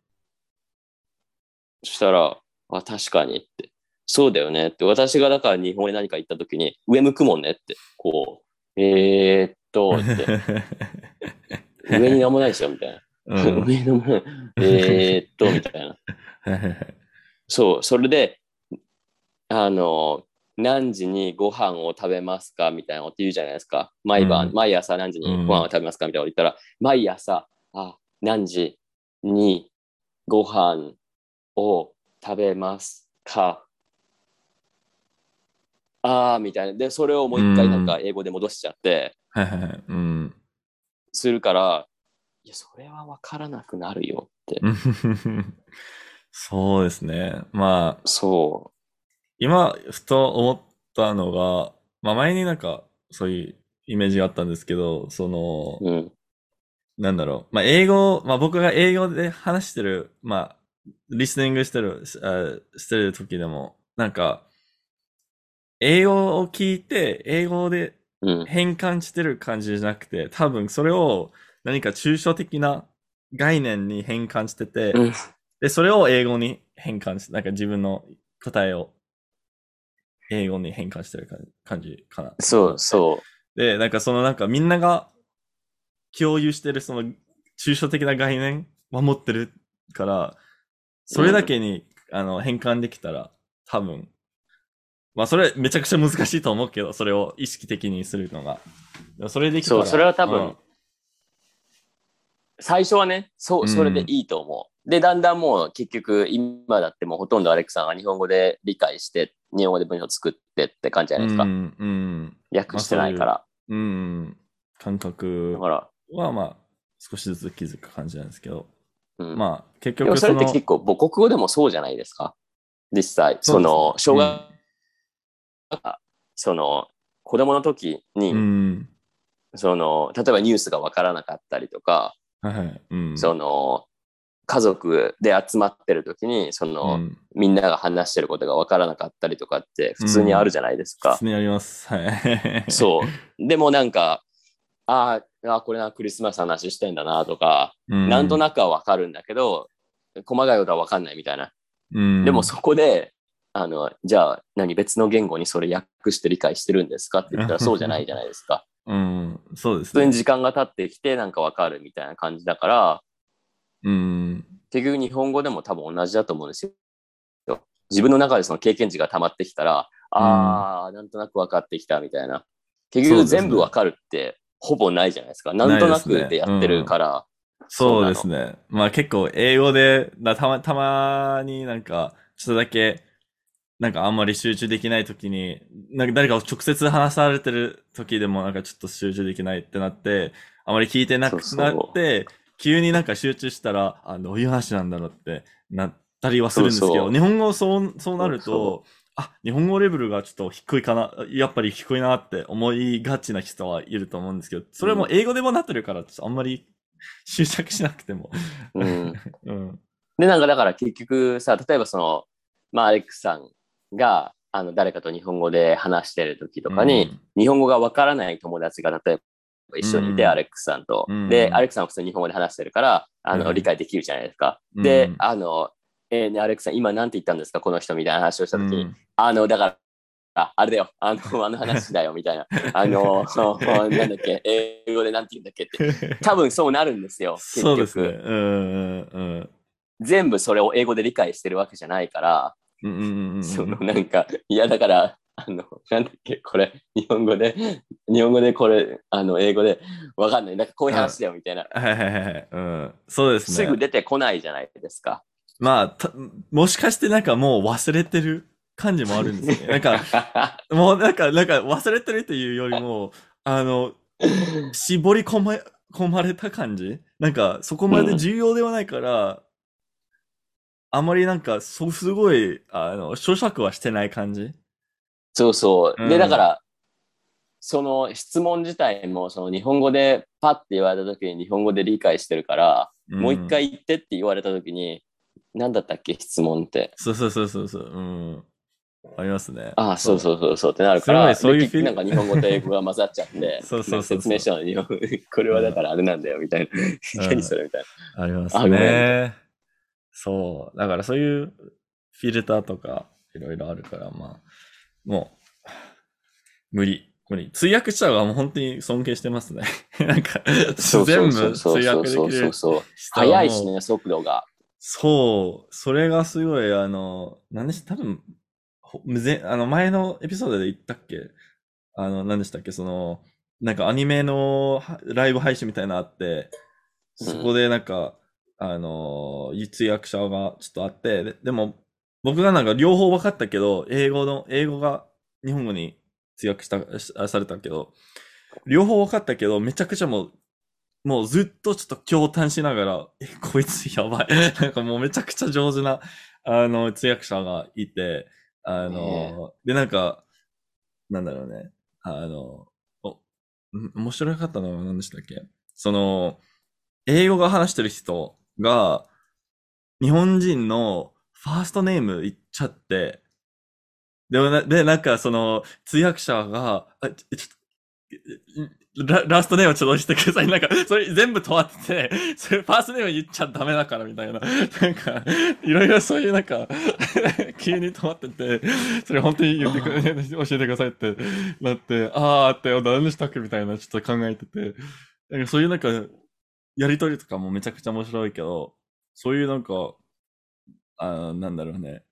そしたら、あ、確かにって。そうだよねって。私がだから日本語で何か言ったときに、上向くもんねって。こう、えー、っと、って。上になんもないですよ、みたいな。うん 上のもん、えー、っと、みたいな。そう、それで、あの、何時にご飯を食べますかみたいなこと言うじゃないですか。毎晩、うん毎朝何時にご飯を食べますかみたいなこと言ったら、毎朝、あ、何時にご飯を食べますか？あーみたいな。で、それをもう一回なんか英語で戻しちゃって、はいはいはい。うん。するから、いや、それはわからなくなるよって。そうですね。まあ、そ今、ふと思ったのが、まあ前になんか、そういうイメージがあったんですけど、その、う。うん。なんだろう。まあ英語、まあ僕が英語で話してる、まあ、リスニングしてる、しあしてる時でも、なんか、英語を聞いて、英語でうん。変換してる感じじゃなくて、多分それを何か抽象的な概念に変換してて、うんで、それを英語に変換して、なんか自分の答えを英語に変換してる感感じかな。そうそで、なんかそのなんかみんなが共有してるその抽象的な概念は持ってるから、それだけに、あの変換できたら多分、まあそれめちゃくちゃ難しいと思うけど、それを意識的にするのが。それできたらそうそれは多分うんう。最初はね、そうう、んそれでいいと思う。で、だんだんもう結局、今だってもうほとんどアレックさんが日本語で理解して、日本語で文章作ってって感じじゃないですか。うん、うん。訳してないから。うん。感覚はまあ、少しずつ気づく感じなんですけど、うん。まあ、結局それって結構母国語でもそうじゃないですか。実際、その、小学、その、子供の時に、うん。その、例えばニュースがわからなかったりとか、はいはい。うん。その、家族で集まってる時に、その、うんみんなが話してることがわからなかったりとかって普通にあるじゃないですか。普通にあります。はい。そう。でもなんか、あーあー、これな、クリスマスの話してんだなとか、うん。なんとなくはわかるんだけど、細かいことはわかんないみたいな。うん、でもそこで、あの、じゃあ何別の言語にそれ訳して理解してるんですかって言ったらそうじゃないじゃないですか。うん、そうです普通にね。時間が経ってきてなんかわかるみたいな感じだから、うん。結局日本語でも多分同じだと思うんですよ。自分の中でその経験値が溜まってきたら、ああ、なんとなく分かってきたみたいな。結局全部分かるってほぼないじゃないですか。なんとなくでやってるから。そうですね。まあ結構英語で、だたま、たまになんか、ちょっとだけ、なんかあんまり集中できないときに、なんか誰かを直接話されてる時でもなんかちょっと集中できないってなって、あまり聞いてなくそうそうなって、急になんか集中したら、あ、どういう話なんだろうってなったりはするんですけど、そうそう日本語そう、そうなると、そうあ、日本語レベルがちょっと低いかな、やっぱり低いなって思いがちな人はいると思うんですけど、それも英語でもなってるから、ちょっとあんまり執着しなくても。うん。うん。で、なんかだから結局さ、例えばその、まあアレックスさんが、あの、誰かと日本語で話してる時とかに、日本語がわからない友達が例えば一緒にいて、うんアレックスさんと。うんで、アレックスさんは普通に日本語で話してるから、あの、うん理解できるじゃないですか。うんで、あの、えーね、アレックスさん、今なんて言ったんですか？この人みたいな話をした時に、うんあの、だから、ああれだよ、あの、あの話だよ、みたいな。あの、なんだっけ、英語でなんて言うんだっけって。多分そうなるんですよ、結局。そうですね。うんうんうん。全部それを英語で理解してるわけじゃないから。そのなんか、いやだから、あの、なんだっけ、これ、日本語で、日本語でこれ、あの、英語で、わかんない。なんかこういう話だよ、みたいな。はいはいはい。うん。そうですね。すぐ出てこないじゃないですか。まあた、もしかしてなんかもう忘れてる感じもあるんですよね。なんか、もうなんか、なんか忘れてるっていうよりも、あの、絞り込ま込まれた感じ？なんか、そこまで重要ではないから、あまりなんか、そう、すごい、あの、咀嚼はしてない感じ？そうそう。で、うんだから、その質問自体も、その日本語でパッて言われた時に日本語で理解してるから、もう一。回言ってって言われた時に、何だったっけ、質問って。そうそうそうそうそう。うん。ありますね。ああ、そうそうそうそうってなるから、そういうなんか日本語と英語が混ざっちゃって、そうそうそうそうなんか説明したのに、日本 これはだからあれなんだよ、みたいな。何それみたいな。ありますね。そう。だからそういうフィルターとかいろいろあるから、まあ、もう、無理。無理。通訳者はもう本当に尊敬してますね。なんか、全部通そうそう訳できるそうそう。人はもう早いしね、速度が。そう。それがすごい、あの、何でした？多分、ほぜあの、前のエピソードで言ったっけ？あの、何でしたっけ？その、なんかアニメのはライブ配信みたいなのあって、うんそこでなんか、あの、通訳者がちょっとあって、ででも、僕がなんか両方分かったけど、英語の、英語が日本語に通訳した、しされたけど、両方分かったけど、めちゃくちゃもう、もうずっとちょっと驚嘆しながら、え、こいつやばい。なんかもうめちゃくちゃ上手な、あの、通訳者がいて、あの、で、なんか、なんだろうね。あの、お、ん面白かったのは何でしたっけ？その、英語が話してる人が、日本人のファーストネーム言っちゃって、でもな、で、なんかその、通訳者が、あ、ちょ、っと、ララストネームちょっと押してください。なんか、それ全部問わってて、それファーストネーム言っちゃダメだからみたいな。なんか、いろいろそういうなんか、急に止まってて、それ本当に言ってくれ、教えてくださいってなって、あーって、何でしたっけみたいな、ちょっと考えてて、なんかそういうなんか、やりとりとかもめちゃくちゃ面白いけど、そういうなんか、あの、なんだろうね。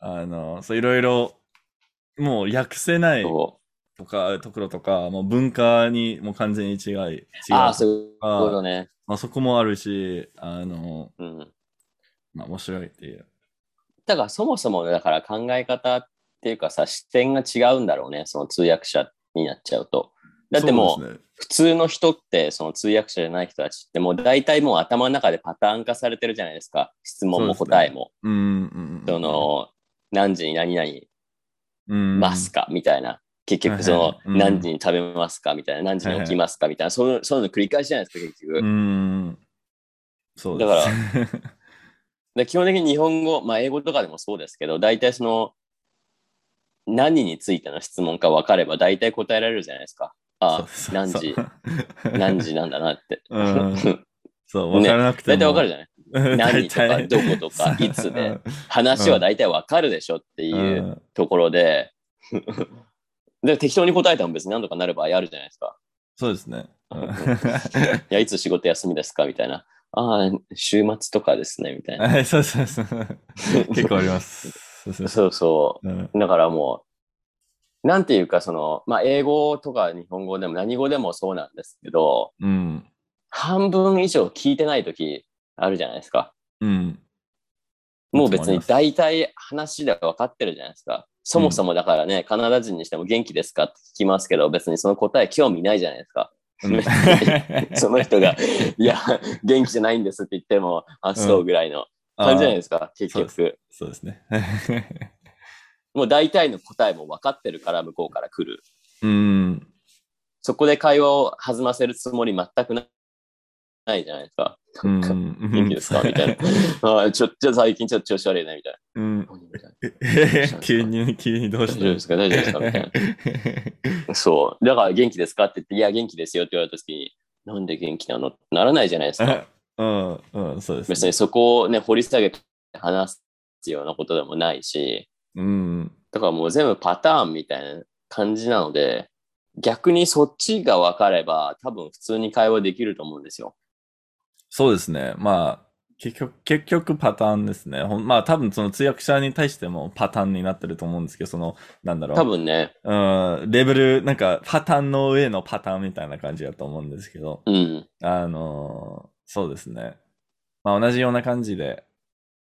あの、そういろいろ、もう訳せないそとか、ところとか、もう文化にもう完全に違い、違。ああ、そういうことね。まあそこもあるし、あの、うん。まあ面白いっていう。だからそもそもだから考え方っていうかさ、視点が違うんだろうね。その通訳者になっちゃうと。だってもう、普通の人って、その通訳者じゃない人たちってもう大体もう頭の中でパターン化されてるじゃないですか。質問も答えも。うんうんうん。その、何時に何々うん、ますかみたいな。結局その何時に食べますかみたいな。何時に起きますかみたいな。そういうの繰り返しじゃないですか、結局。うん。そう。だから で基本的に日本語、まあ英語とかでもそうですけど、大体その、何についての質問か分かれば大体答えられるじゃないですか。あそう何時、何時なんだなって。うんそう、わからなくても。大体分かるじゃない？ゃ何とかどことかいつで。話は大体分かるでしょってうんいうところで、で適当に答えても別に何とかなる場合あるじゃないですか。そうですね。うんいや、いつ仕事休みですかみたいな。ああ、週末とかですね、みたいな。は いそうそうそう。結構あります。そうそうそうそうんう。だからもう、なんていうか、その、まあ、英語とか日本語でも何語でもそうなんですけど、うん。半分以上聞いてない時あるじゃないですか。うん。もう別に大体話で分かってるじゃないですか。そもそもだからね、カナダ人にしても元気ですかって聞きますけど、別にその答え興味ないじゃないですか。うん その人が、いや、元気じゃないんですって言っても、あ、そうぐらいの感じじゃないですか、結そう局。そうですね。もう大体の答えも分かってるから、向こうから来る。うん。そこで会話を弾ませるつもり全くなないじゃないですか。うん元気ですか？みたいな。あーちょっと最近ちょっと調子悪いねみたいうん。な。急に、急にどうした大丈夫ですか？大丈夫ですか？みたいな。そう。だから元気ですか？って言って、いや、元気ですよって言われた時に、なんで元気なの？ならないじゃないですか。うん、うん、そうです、別にそこをね、掘り下げて話すようなことでもないし、うん。だからもう全部パターンみたいな感じなので、逆にそっちが分かれば、多分普通に会話できると思うんですよ。そうですね。まあ、結局、結局パターンですね。ほんまあ多分その通訳者に対してもパターンになってると思うんですけど、その、なんだろう。多分ね、うん、レベル、なんかパターンの上のパターンみたいな感じだと思うんですけど、うん。あのーそうですね。まあ同じような感じで、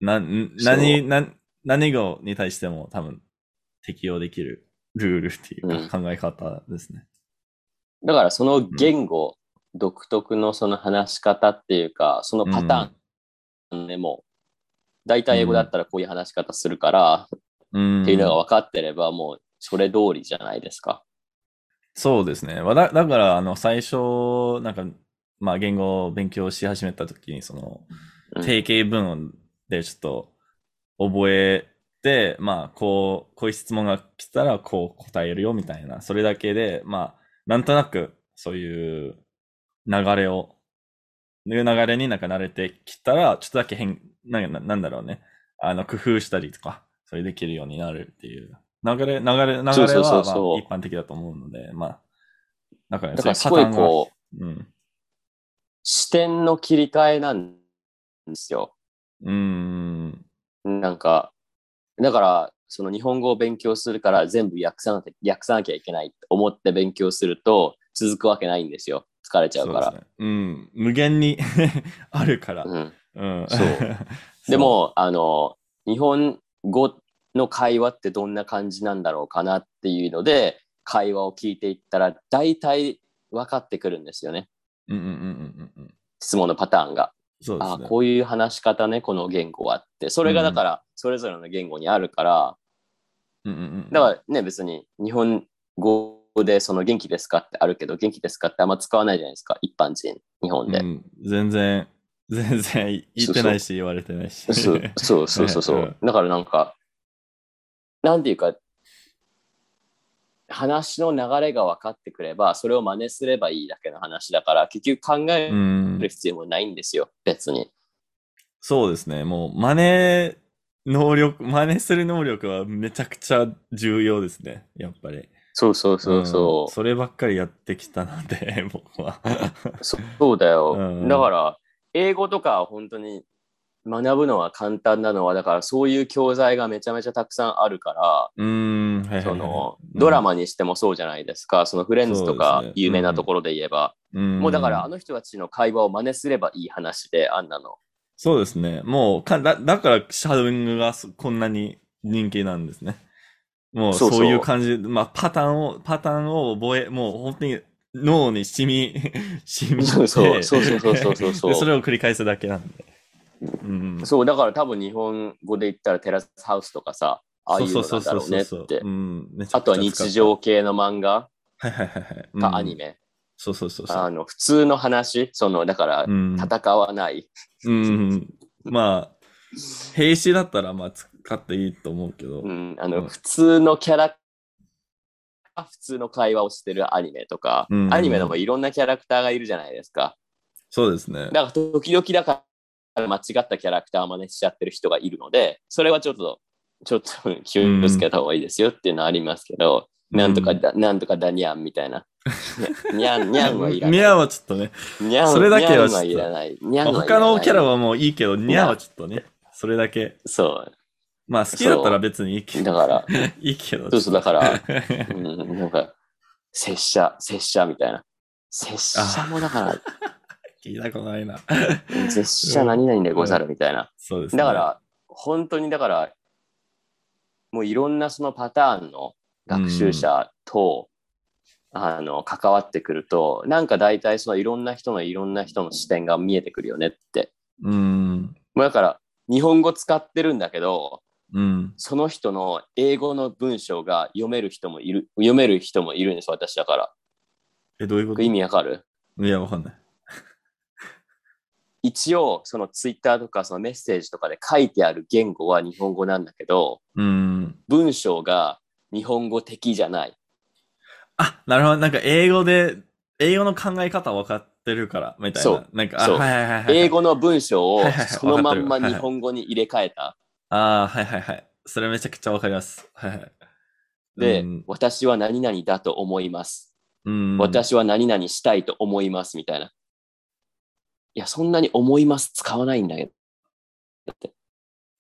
な、何、な何語に対しても多分適用できるルールっていううんか考え方ですね。だからその言語、独特のその話し方っていうか、そのパターンでも、大体英語だったらこういう話し方するから、うん。っていうのが分かってれば、もうそれ通りじゃないですか。そうですね。わだだから、あの、最初、なんか、まあ、言語を勉強し始めたときに、その、うん定型文でちょっと覚えて、まあ、こう、こういう質問が来たら、こう答えるよ、みたいな。それだけで、まあ、なんとなく、そういう流れを、いう流れになんか慣れてきたら、ちょっとだけ変、ななんだろうね。あの、工夫したりとか、それできるようになるっていう。流れ、流れ、流れは、まあ、一般的だと思うので、まあ、だからね、だからすごいこう、ういうパターンが視点の切り替えなんですよ。うん。なんか、だから、その日本語を勉強するから全部訳さな訳さなきゃいけないって思って勉強すると続くわけないんですよ。疲れちゃうから。そうね。うん。無限に あるから。うん、うん。そう でも、あの、日本語の会話ってどんな感じなんだろうかなっていうので、会話を聞いていったら、大体分かってくるんですよね。うんうんうんうんうん。質問のパターンが。そうですね。あこういう話し方ね、この言語はって。それがだから、それぞれの言語にあるから、うんうんうん。だからね、別に日本語でその元気ですかってあるけど、元気ですかってあんま使わないじゃないですか、一般人、日本で。うん、全然、全然言ってないし、言われてないし。そうそうそうそうそうう。だからなんか、なんていうか、話の流れが分かってくれば、それを真似すればいいだけの話だから、結局考えうんる。必要もないんですよ、別に。そうですね。もう、真似、能力、真似する能力はめちゃくちゃ重要ですね。やっぱり。そうそうそうそんそればっかりやってきたので、僕は。う。そそうだよ。うんだから、英語とかは本当に学ぶのは簡単なのは、だからそういう教材がめちゃめちゃたくさんあるから、うん、その、ドラマにしてもそうじゃないですか、そのフレンズとか有名なところで言えば、うねうん、もうだからあの人たちの会話を真似すればいい話で、あんなの。そうですね。もうかだ、だからシャドウイングがこんなに人気なんですね。もうそう。いう感じそうそう、まあパターンを、パターンを覚え、もう本当に脳に染み、染みて、そうそう。そうそうそうそうそ れを繰り返すだけなんで。うん。そう、だから多分日本語で言ったらテラスハウスとかさ、ああいうのなんだろうねってあとは日常系の漫画。はいはいはいはい。うんかアニ。メ。そうそうそうそう。あの、普通の話、その、だからう、ん。戦わない。うん。まあ、兵士だったらまあ使っていいと思うけど。うん、あの、うん普通のキャラ普通の会話をしてるアニメとか、うんアニメでもいろんなキャラクターがいるじゃないですか。そうですね。だから時々だから間違ったキャラクター真似しちゃってる人がいるので、それはちょっと、ちょっと気をつけた方がいいですよっていうのはありますけど、なんとかだ、なんとかだにゃんみたいな。にゃん、にゃんはいらない。ニャンはちょっとね、にゃんそれだけはにゃんはいらない。にゃんまあはいらない他のキャラはもういいけど、ニャンはちょっとね、それだけ。そまあ好きだったら別にいいけう。ど。だから、いいけど。そうそう、だから、ら。うん、なんか、拙者、拙者みたいな。拙者もだから、聞いたことないな。拙者何々でござるみたいな。そうですね。だから、本当にだから、もういろんなそのパターンの学習者と、あの、関わってくると、なんか大体そのいろんな人のいろんな人の視点が見えてくるよねって。うん。もうだから、日本語使ってるんだけど、うん。その人の英語の文章が読める人もいる、読める人もいるんです、私だから。え、どういうこと？意味わかる？いや、わかんない。一応、そのツイッターとかそのメッセージとかで書いてある言語は日本語なんだけど、うん。文章が日本語的じゃない。あ、なるほど。なんか英語で、英語の考え方分かってるから、みたいな。そうなんか、あ、そうはいはいはいはい。英語の文章をそのまんま日本語に入れ替えた。ああ、はいはいはい。それめちゃくちゃわかります。はいはい。で、うん私は何々だと思います。うん、私は何々したいと思いますみたいな。いや、そんなに思います使わないんだけど。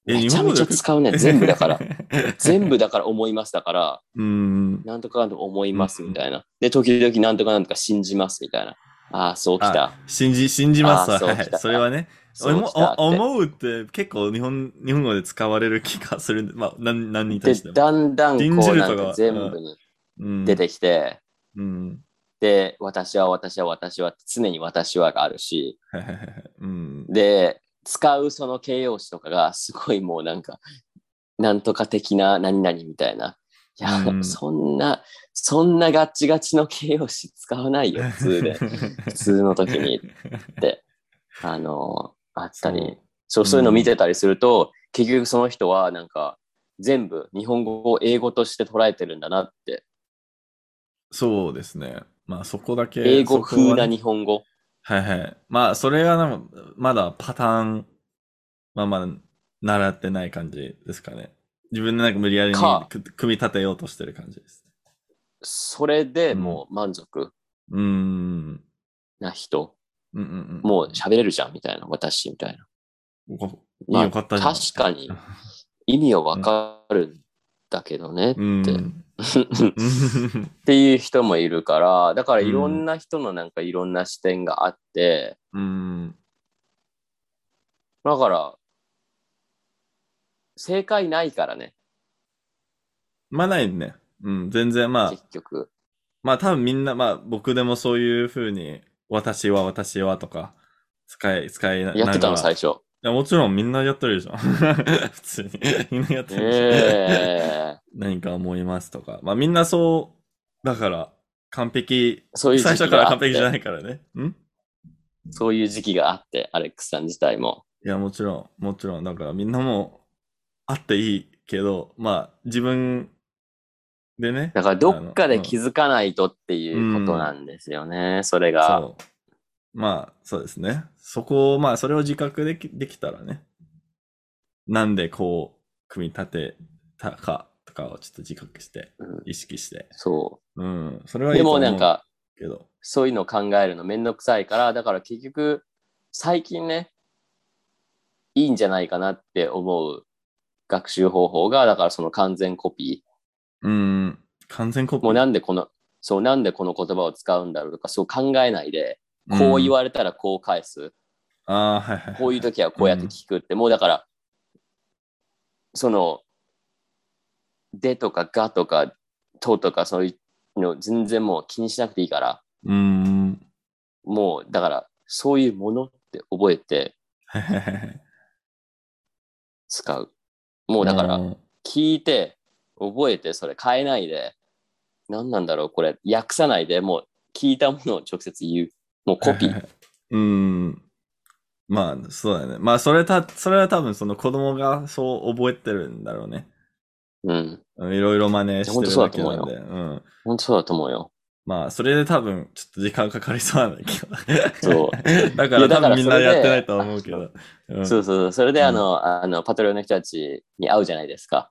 えめちゃめちゃ使うね。全部だから。全部。部だから思いますだから、うん。なんとかなんとか思いますみたいな。で、時々なんとかなんとか信じますみたいな。ああ、そうきた。信じ、信じます。あーそうはいたそれはね。そう思きたってお思うって結構日本、日本語で使われる気がするんで、まあ、何何にで対して、も。だんだん信こうなんか全部にうん出てきて、うん。で、私は私は私は常に私はがあるし。うん。で、使うその形容詞とかがすごいもうなんか、なんとか的な何々みたいな。いや、うんそんな、そんなガッチガチの形容詞使わないよ、普通で。普通の時にって、あの、あったり、そうそういうの見てたりすると、結局その人はなんか、全部日本語を英語として捉えてるんだなって、そうですね。まあそこだけ。英語風な日本語。はいはい。まあそれがなんかまだパターン、まあまだ習ってない感じですかね。自分でなんか無理やり組み立てようとしてる感じです。それでもう満足？うーん。な人、うんうんうん。もう喋れるじゃんみたいな、私みたいな。まあ。確かに意味はわかるんだけどねって。うん。っていう人もいるから、だからいろんな人のなんかいろんな視点があって、うん。だから、正解ないからね、まあないね。うん。全然まあ、結局。まあ多分みんな、まあ僕でもそういう風に、私は私はとか、使い、使いながら。やってたの、最い初。や、もちろんみんなやってるじゃん。普通に。みんなやってるじゃん。ええ何か思いますとか。まあみんなそう、だから、完璧、そういう最初から完璧じゃないからね。ん？そういう時期があって、アレックスさん自体も。いや、もちろん、もちろん。だからみんなも、あっていいけど、まあ自分でね。だからどっかで気づかないとっていうことなんですよね、それうんが。そう。まあ、そうですね。そこを、まあ、それを自覚できできたらね。なんでこう、組み立てたかとかをちょっと自覚して、うん意識して。そ。うん。それはいういでと思うもなんか、けど。そういうの考えるのめんどくさいから、だから結局、最近ね、いいんじゃないかなって思う学習方法が、だからその完全コピうん。完全コー。ピー。もうなんでこの、そう、なんでこの言葉を使うんだろうとか、そう考えないで、こう言わわれたらこう返す。ああ、はいはいはい。こういう時はこうやって聞くって、もうだから、その、でとかがとかととかそういうの全然もう気にしなくていいから、うーん。もうだからそういうものって覚えて使う。もうだからうん聞いて覚えてそれ変えないで、何なんだろうこれ訳さないでもう聞いたものを直接言う。もうコピー。うーん。まあ、そうだよね。まあ、それた、それは多分その子供がそう覚えてるんだろうね。うん。いろいろ真似してるだけなんで。うん。本当そうだと思うよ。まあ、それで多分、ちょっと時間かかりそうなんだけど。そう だから多分みんなやってないと思うけど。うんそうそうそう。それでうんあの、あの、パトロンの人たちに会うじゃないですか。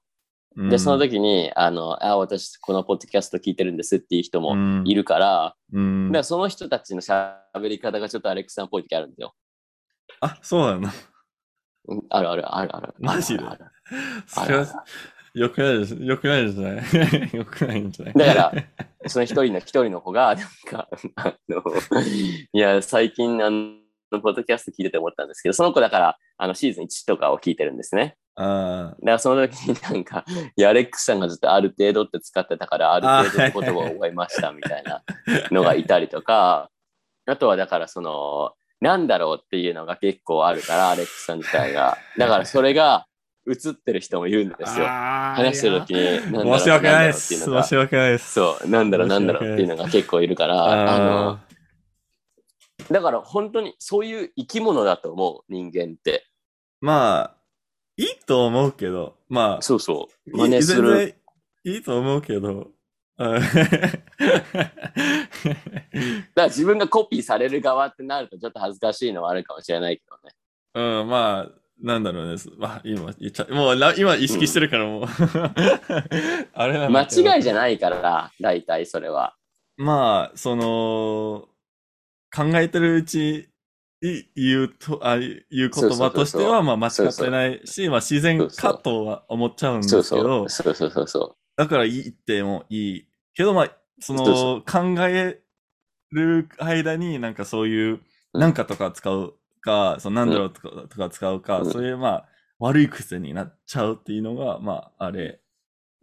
で、その時に、あの、あ、私、このポッドキャスト聞いてるんですっていう人もいる。るから、うん。だからその人たちの喋り方がちょっとアレックスさんっぽい時あるんですよ。あ、そうなの？うんあるあるあるある。マジで？あるあるそれは、よくないです。よくないですね。よくないんじゃない？だから、その一人の一人の子が、なんか、あの、いや、最近、あの、ポッドキャスト聞いてて思ったんですけど、その子だから、あの、シーズン1とかを聞いてるんですね。あだからその時になんか、いや、アレックスさんがずっとある程度って使ってたから、ある程度って言葉を覚えましたみたいなのがいたりとか、あとはだからその、なんだろうっていうのが結構あるから、アレックスさん自体が。だからそれが映ってる人もいるんですよ。あ話してる時に、申し訳ないです。申し訳ないです。そう、なんだろうなんだろうっていうのが結構いるから、あの、あだから本当にそういう生き物だと思う、人間って。まあ、いいと思うけど、まあ、そうそう。い真似する。いいと思うけど、あ だから自分がコピーされる側ってなるとちょっと恥ずかしいのはあるかもしれないけどね。うん、まあ、なんだろうね。まあ、今言っちゃ、もうな今意識してるからもう、あれなん間違いじゃないから、大体それは。まあ、その、考えてるうち、い言うと、あ言う言葉としては、まあ間違ってないし、まあ自然かとは思っちゃうんですけど、そう。そうそうそうそだから言ってもいい。けどまあ、その、考える間になんかそういう、うんなんかとか使うか、そのなんだろうとか,、とか使うか、うんそういうまあ、悪い癖になっちゃうっていうのが、まあ、あれ、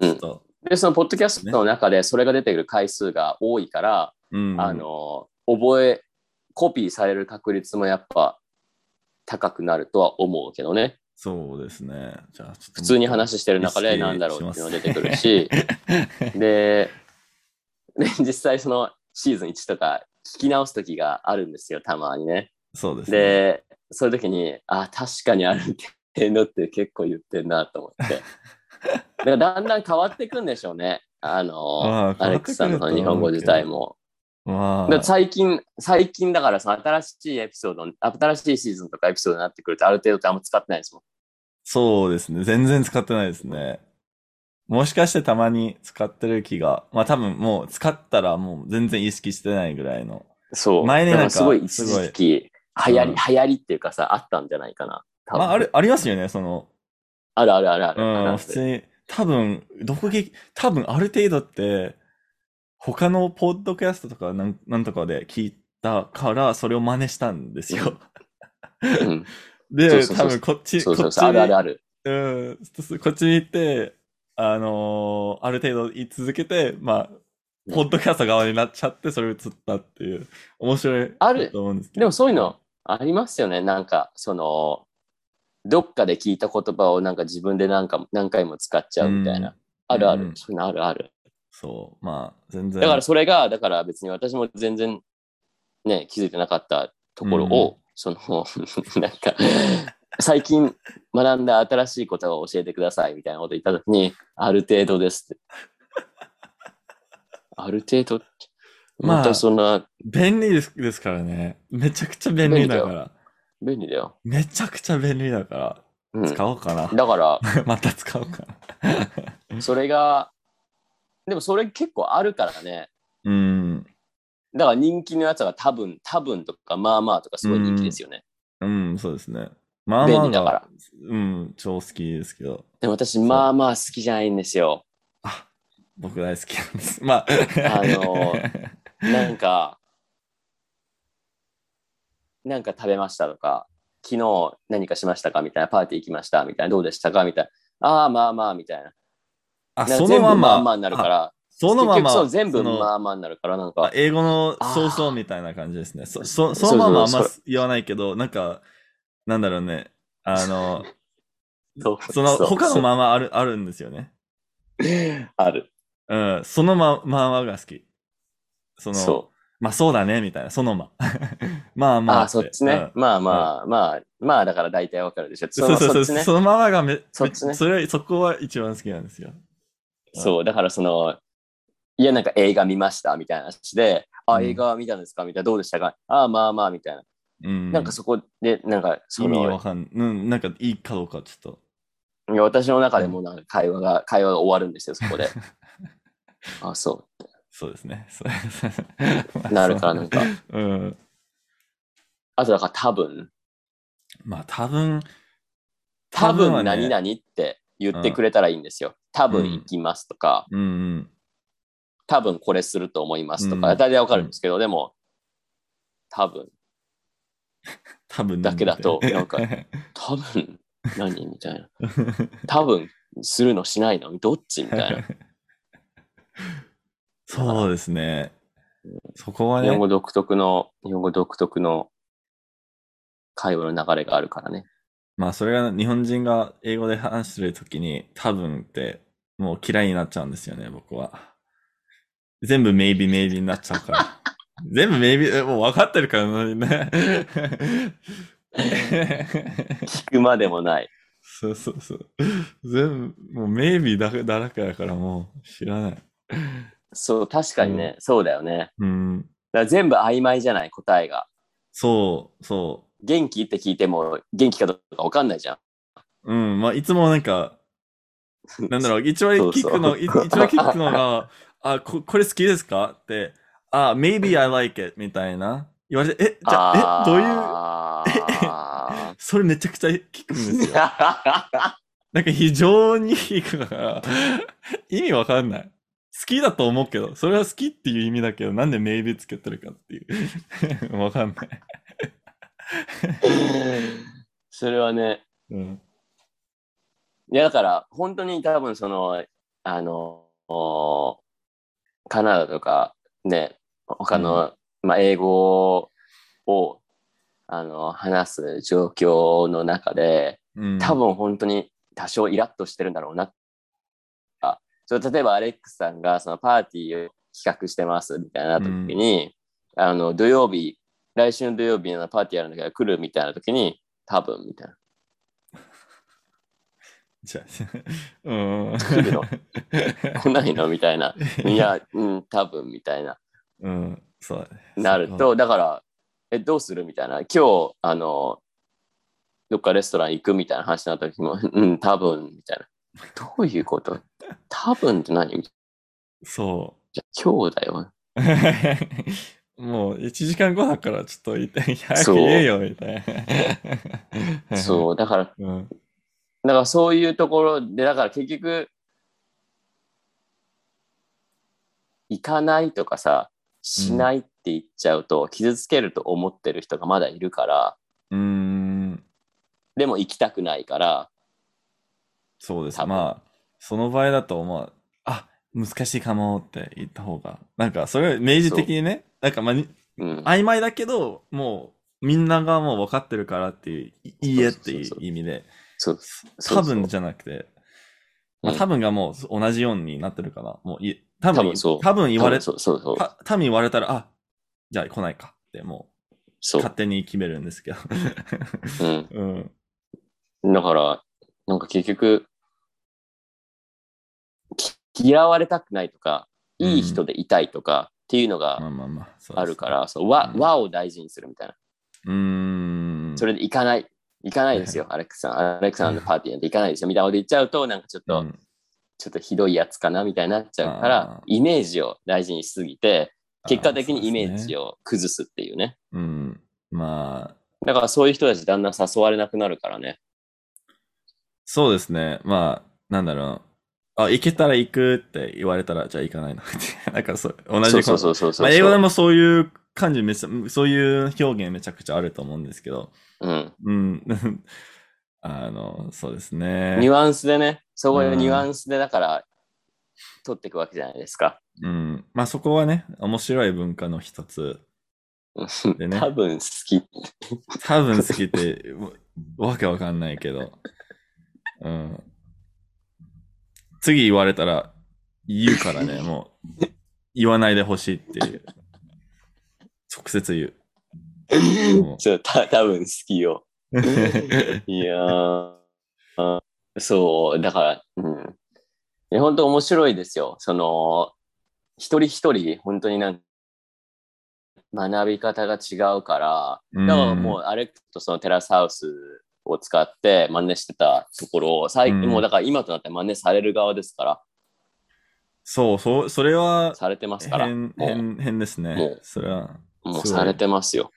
ちょっと、う。で、そのポッドキャストの中でそれが出てくる回数が多いから、うん。あの、覚え、コピーされる確率もやっぱ高くなるとは思うけどね。そうですね。じゃあ、普通に話してる中でなんだろうっていうのが出てくるし、で、で実際そのシーズン1とか聞き直す時があるんですよ、たまにね。そうですね。で、そういう時に、あ、確かにある程度って結構言ってんなと思って。だからだんだん変わっていくんでしょうね。あの、ああアレックスさんの日本語自体も。最近、最近だからその新しいエピソード、新しいシーズンとかエピソードになってくるとある程度ってあんま使ってないですもん。そうですね。全然使ってないですね。もしかしてたまに使ってる気が、まあ多分もう使ったらもう全然意識してないぐらいの。そう。前になんかすごい一時期、流行り、うん流行りっていうかさ、あったんじゃないかな。多分まあある、ありますよね、その、あるあるあるある。うん、普通に、多分、どこげ、多分ある程度って、他のポッドキャストとかなんなんとかで聞いたから、それを真似したんですよ。うん。で、多分こっち、こっちにるあるある。うん、こっちに行って、あのーある程度言い続けて、まあ、ポッドキャスト側になっちゃって、それ映ったっていう、面白いあると思うんですけど。でもそういうのありますよね。なんか、その、どっかで聞いた言葉をなんか自分でなんか何回も使っちゃうみたいな。うんあるある、うんそういうのあるある。そう、まあ、全然。だからそれが、だから別に私も全然ね、気づいてなかったところを、その、なんか、最近学んだ新しい言葉を教えてくださいみたいなこと言ったときに、ある程度ですって。ある程度。まあまたそんな、便利ですですからね。めちゃくちゃ便利だから。便利だよ。めちゃくちゃ便利だから。うん。使おうかな。だから、また使おうかな。それが、でもそれ結構あるからね。うん。だから人気のやつが多分、多分とか、まあまあとかすごい人気ですよね。うん、そうですね。まあまあ便利だからが。うん、超好きですけど。でも私、まあまあ好きじゃないんですよ。あ、僕大好きなんです。まあ、あの なんか、なんか食べましたとか、昨日何かしましたかみたいな、パーティー行きましたみたいな、どうでしたかみたいな。ああ、まあまあ、みたいな。あ、そのままあま。まあになるかあ。ら、そのまま。全部まあまあになるから、なんあか、英語のそうそうみたいな感じですね。そそそのままあんま言わないけど、なんか、なんだろうね。あの、そのう他のままあるあるんですよね。ある。うん、そのまままが好き。その、そまあそうだね、みたいな、そのま。まあう。まあああ、そっちね。まあまあまあ、まあだから大体わかるでしょ。うんそうそうそうそ。のままがめ、そっちねそれ、そこは一番好きなんですよ。そう、だからその、いや、なんか映画見ましたみたいな話で、あ、うん映画見たんですか？みたいな、どうでしたか？ああ、まあまあ、みたいな。うん。なんかそこで、なんか、そ意味わの、かんうん、なんかいいかどうかちょっと。いや私の中でもなんか会話が、会話が終わるんですよ、そこで。あ、そそうですね。そう。なるから、なんか。うん。あと、だから多分、まあ多分、多分はね何々って言ってくれたらいいんですよ。多分行きますとか、うんうん。多分これすると思いますとうんか、大体わかるんですけど、でも、多分、多分だけだと なんか多分何？みたいな。多分するのしないの？どっち？みたいな。そうですね。そこはね日本、語独特の、日本語独特の会話の流れがあるからね。まあそれが日本人が英語で話してるときに多分ってもう嫌いになっちゃうんですよね、僕は。全部 maybe maybe になっちゃうから。全部 maybe、えもう分かってるからね。聞くまでもない。そうそうそう。全部、もう maybe だけだらけだからもう知らない。そう、確かにね、そうだよね。うん。だから全部曖昧じゃない、答えが。そう、そ元気？って聞いても元気かどうかわかんないじゃん。う。うん。まあいつもなんか、なんだろう、一番聞くの、そうそうい一番聞くのが、あ、ここれ好きですか？って、あ、maybe I like it みたいな。言われて、え、じゃあ、え、どういう、あ それめちゃくちゃ聞くんですよ。ーなんか非常に聞くから、意味わかんない。好きだと思うけど、それは好きっていう意味だけど、なんで maybe つけてるかっていう。わかんない。それはね、うん。いやだから本当に多分その、あの、おカナダとかね、他の、まあ、英語をあの話す状況の中で、うん、多分本当に多少イラッとしてるんだろうな。あそう例えばアレックスさんがそのパーティーを企画してますみたいな時に、あの土曜日、来週の土曜日のパーティーやるんだけど来るみたいな時に、多分みたいな。じゃあ、うん。来るの？来ないの？みたいな。いや、うん、多分みたいな。うん、そうだね。なると、だから、え、どうする？みたいな。今日、あの、どっかレストラン行くみたいな話になった時も、うん、多分みたいな。どういうこと？多分って何？そじゃあ今日だよ。う。もう1時間後だからちょっと言って、早く言えよ、みたいな。そう、だから、う。うん。だからそういうところで、だから結局、行かないとかさ、しないって言っちゃうと、傷つけると思ってる人がまだいるから、うーん。でも行きたくないから、そうです。まあ、その場合だと、まあ、あ、難しいかもって言った方が、なんか、それは明示的にね、なんか、まあ、にうん。曖昧だけど、もう、みんながもう分かってるからっていう、いいいえっていう意味で、そう多分じゃなくて、まあ、うん多分がもう同じようになってるから、もうい、多分多分そう多分言われ、そうそうそう。た多分言われたら、あ、じゃあ来ないかって、もう、そう勝手に決めるんですけど。うん。うん。だから、なんか結局、き嫌われたくないとか、いい人でいたいとかっていうのまあがまあるから、そう和を大事にするみたいな。うーん。それで行かない。行かないですよ、アレックさん。アレックさんのパーティーなんて行かないですよ。みたいなこと言っちゃうと、なんかちょっと、うんちょっとひどいやつかなみたいになっちゃうからイメージを大事にしすぎて、結果的にイメージを。を崩すっていうね。うん。まあ、だからそういう人たちだんだん誘われなくなるからね。そうですね。まあ、なんだろう。あ、行けたら行くって言われたら、じゃあ行かないのって。なんかそう、同じそうそうそうそうそう。まあ、英語でもそういう感じめちゃ、そういう表現めちゃくちゃあると思うんですけど、うん。うん。あの、そうですね。ニュアンスでね、そういうニュアンスでだから、取っていくわけじゃないですか。うん。まあそこはね、面白い文化の一つでね。多分好き。多分好きって、わわけわかんないけど。うん。次言われたら言うからね、もう。言わないでほしいっていう。直接言う。もそう、た多分好きよ。う いやーあそう、だから、うん。いや本当面白いですよ。その、一人一人、本当になん学び方が違うから、うんだからもう、アレックとそのテラスハウスを使って真似してたところを、最近、うんもうだから今となって真似される側ですから、そう、そう、それはされてますから、変、変、変ですもねう。それは。もうされてますよ。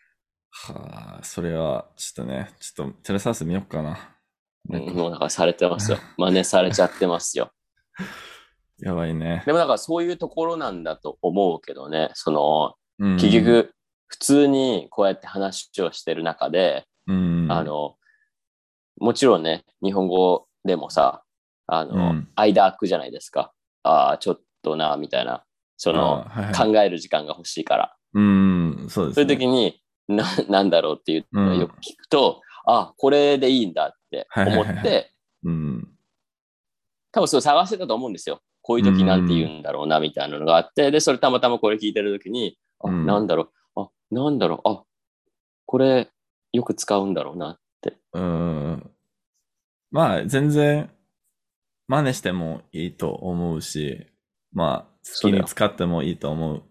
はあ、それは、ちょっとね、ちょっとテレサウス見よっかな。うんもうだからされてますよ。真似されちゃってますよ。やばいね。でもだからそういうところなんだと思うけどね、その、うん結、局、普通にこうやって話をしてる中で、うん、あの、もちろんね、日本語でもさ、あの、うん間空くじゃないですか。ああ、ちょっとな、みたいな。その、あはいはい考える時間が欲しいから。うん、そうです、そういうね。時に、な、なんだろうっていうのをよく聞くと、あ、これでいいんだって思はいはいはいはって、うん。多分そう探してたと思うんですよ。こういう時なんて言うんだろうな、みたいなのがあって、で、それたまたまこれ聞いてる時に、あ、うんなんだろう、あ、なんだろう、あ、これよく使うんだろうなって。うん。まあ、全然、真似してもいいと思うし、まあ、好きに使ってもいいと思う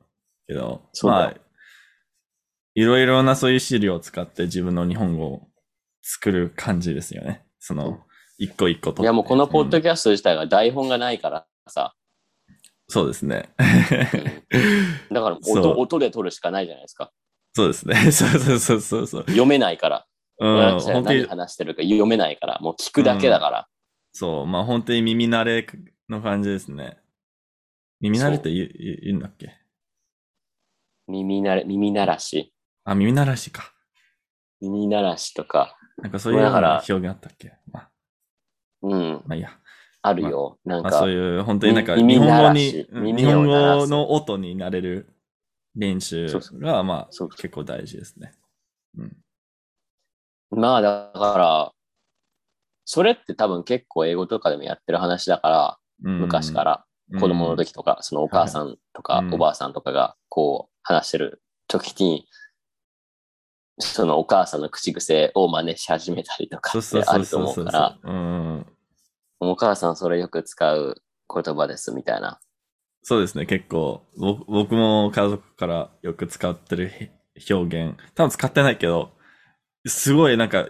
けど、まあ、いろいろなそういう資料を使って自分の日本語を作る感じですよね。その、一個一個と。いや、もうこのポッドうんキャスト自体が台本がないからさ、そうですね。だから音音で撮るしかないじゃないですか。そうですね。そうそうそうそうそう。読めないから。うん、私は何本当に、話してるか読めないから、もう聞くだけだから。そう、まあ本当に耳慣れの感じですね。耳慣れって言う言うんだっけ？耳なれ、耳慣らし、あ、耳慣らしか。耳慣らしとか、なんかそういう表現あったっけ？まあ、うん、まあいいや。あるよ。なんまあか、そういう、本当になんか耳日本語に日本語の音になれる練習そうそうが、まあ結構大事ですね。うん。まあだから、それって多分結構英語とかでもやってる話だから、うん昔から子供の時とか、そのお母さんとかおばあさんとかがこう話してる時に、そのお母さんの口癖を真似し始めたりとかってあると思うから、うん。お母さんそれよく使う言葉ですみたいな。そうですね、結構。僕僕も家族からよく使ってるへ表現。多分使ってないけど、すごいなんか、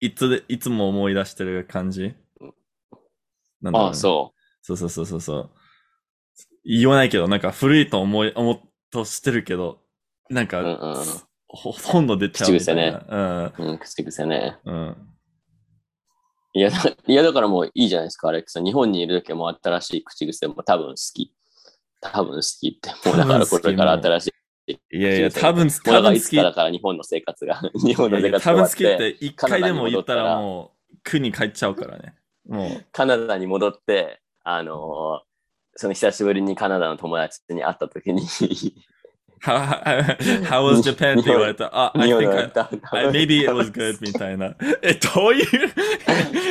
いつで、いつも思い出してる感じ？なんだろうねああ、そそうそうそうそうそう。言わないけど、なんか古いと思い、思っとしてるけど、なんか、うんうんうんほほとんど出ちゃうみたいな。う。うん、口癖ね。うん。うん。いや、だ いやだからもういいじゃないですか、アレックさん。日本にいる時はもう新しい口癖も多分好き。多分好きって。もうだからこれから新しい。いやいや、多分、多分好き。いつから日本の生活が、日本の生活が多分好きってて、一回でも言ったらもう、苦に帰っちゃうからね。もう。カナダに戻って、あのーその久しぶりにカナダの友達に会った時に、How, how was Japan? って言われた。あ、I think の I, I- maybe it was good みたいな。え、どういう？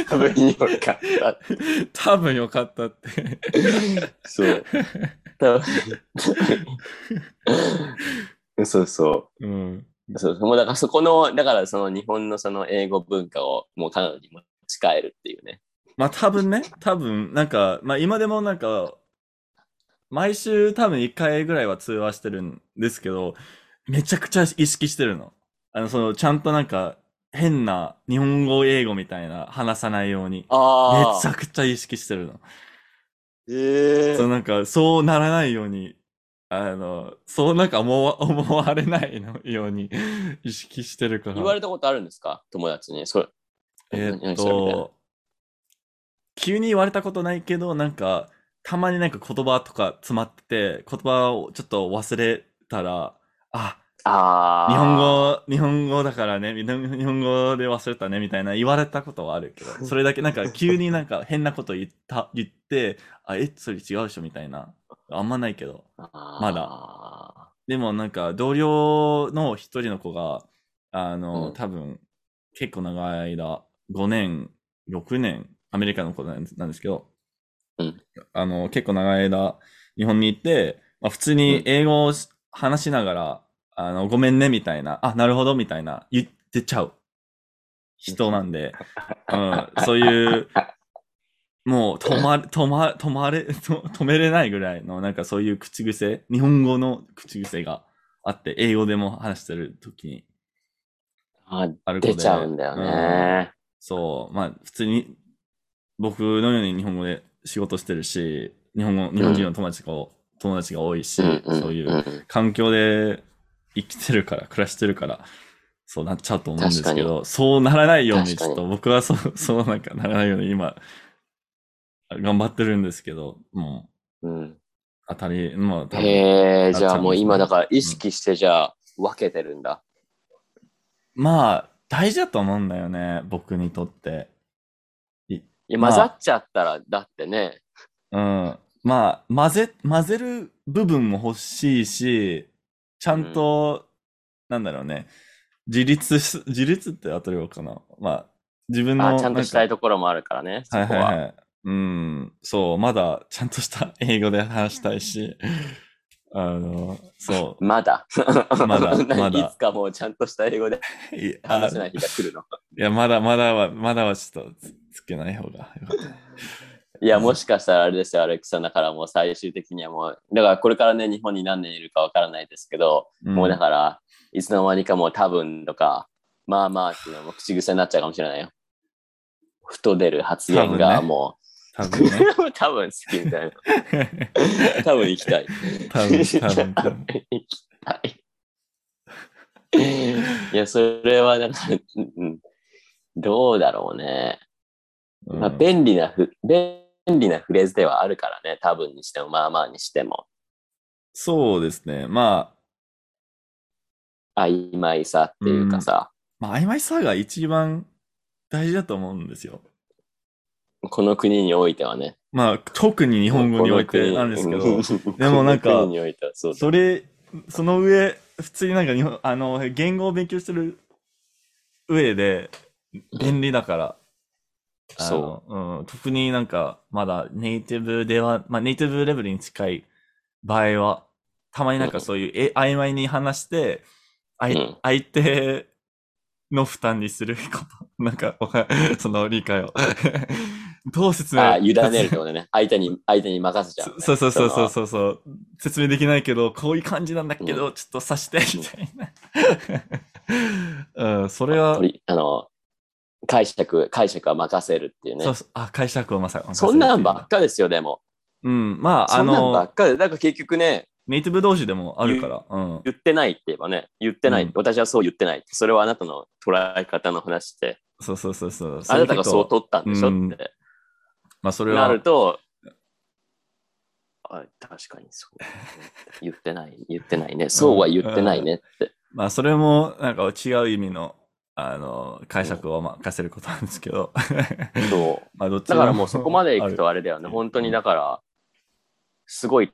多分よかった。多分よかったって。そう。そうそう。うん。そうもうだからそこの、だからその日本のその英語文化をもうカナダに持ち帰るっていうね。まあ多分ね、多分なんか、まあ今でもなんか、毎週多分1回ぐらいは通話してるんですけど、めちゃくちゃ意識してるの。あの、その、ちゃんとなんか、変な日本語、英語みたいな話さないように。めあちゃくちゃ意識してるの。えそうなんか、そうならないように、あの、そうなんか思わ 思われないのように意識してるから。言われたことあるんですか？友達に。それ。えーっと、急に言われたことないけど、なんか、たまになんか言葉とか詰まってて、言葉をちょっと忘れたら、あ、ああ。日本語、日本語だからね、日本語で忘れたねみたいな言われたことはあるけど、それだけなんか急になんか変なこと言った、言って、あ、え、それ違うでしょみたいな。あんまないけど。まだ。でもなんか同僚の一人の子が、あの、うん多分結構長い間、5年、6年、アメリカの子なんですけど、うんあの、結構長い間、日本にいて、まあ、普通に英語をし話しながら、あの、ごめんね、みたいな、あ、なるほど、みたいな、言ってちゃう。人なんで、うん、そういう、もう止まれ、止まれ、止まれ、と止めれないぐらいの、なんかそういう口癖、日本語の口癖があって、英語でも話してる時に。あある。出ちゃうんだよね。そう、まあ普通に僕のように日本語で仕事してるし、日本語、日本人の友達が、友達が多いし、うんうんそういううん環境で生きてるから、暮らしてるから、そうなっちゃうと思うんですけ確ど、そうならないように、ちょっと僕はそう、そうなんかならないように今、頑張ってるんですけど、もううん。当たり、もう多分、へえ、じゃあもう今だから意識してじゃあ分けてるんだ。まあ大事だと思うんだよね、僕にとって。いや、まあ混ざっちゃったら、だってね。うん。まあ、混ぜ、混ぜる部分も欲しいし、ちゃんと、なんだろうね、自立す、自立って当たり前かな。まあ、自分の、あちゃんとしたいとところもあるからね。そはいこは。はいはい。うん、そう、まだちゃんとした 英語で話したいし、あの、そまだ。まだ何まだいつかもうちゃんとした英語で話せない日が来るの。いや、まだまだは、まだはちょっとつつけない方がよかったね。いや、もしかしたらあれですよ、アレックさん。だからもう最終的にはもう、だからこれからね、日本に何年いるかわからないですけど、うんもうだから、いつの間にかもう多分とか、まあまあっていうのも口癖になっちゃうかもしれないよ。ふと出る発言多分ねがも多分ね。う、多分好きみたいな。多分行きたい。多分、多分、多分。行きたい。いや、それはなんか、うんうんどうだろうね。まあ、うん便利なふ、便利なフレーズではあるからね。多分にしても、まあまあにしても。そうですね。まあ、曖昧さっていうかさ、まあ、曖昧さが一番大事だと思うんですよ。この国においてはね。まあ、特に日本語においてなんですけど、でもなんかこの国においてはそ。それ、その上、普通になんか日本、あの、言語を勉強してる上で、便利だから、あのうん、特になんか、まだネイティブでは、まあ、ネイティブレベルに近い場合は、たまになんかそういう、え、曖昧に話して、あいうん相手の負担にすること。なんか、その理解を。どう説明あ、委ねるってことね。相手に、相手に任せちゃう、ね。そうそうそうそうう。そうそう。説明できないけど、こういう感じなんだけど、ちょっとさして、みたいな。うん、それは、あの、解釈、解釈は任せるっていうねそう。そう、あ、解釈をまさそんなんばか。っかですよ、でも。うん、まあ、あそんなんばのっ、かで、だから結局ね、ネイティブ同士でもあるから、うん。言ってないって言えばね、言ってない、うん私はそう言ってない。それはあなたの捉え方の話で、そうそうそうそう。あなたがそうと。取ったんでしょうんってまあ、それなは、ると、あ確かにそう。言ってない、言ってないね。そうは言ってないねって。まあ、それも、なんか違う意味の、あの、解釈を任せることなんですけど。そう。まあ、どっちだからもうそこまでいくとあれだよね。本当にだから、すごい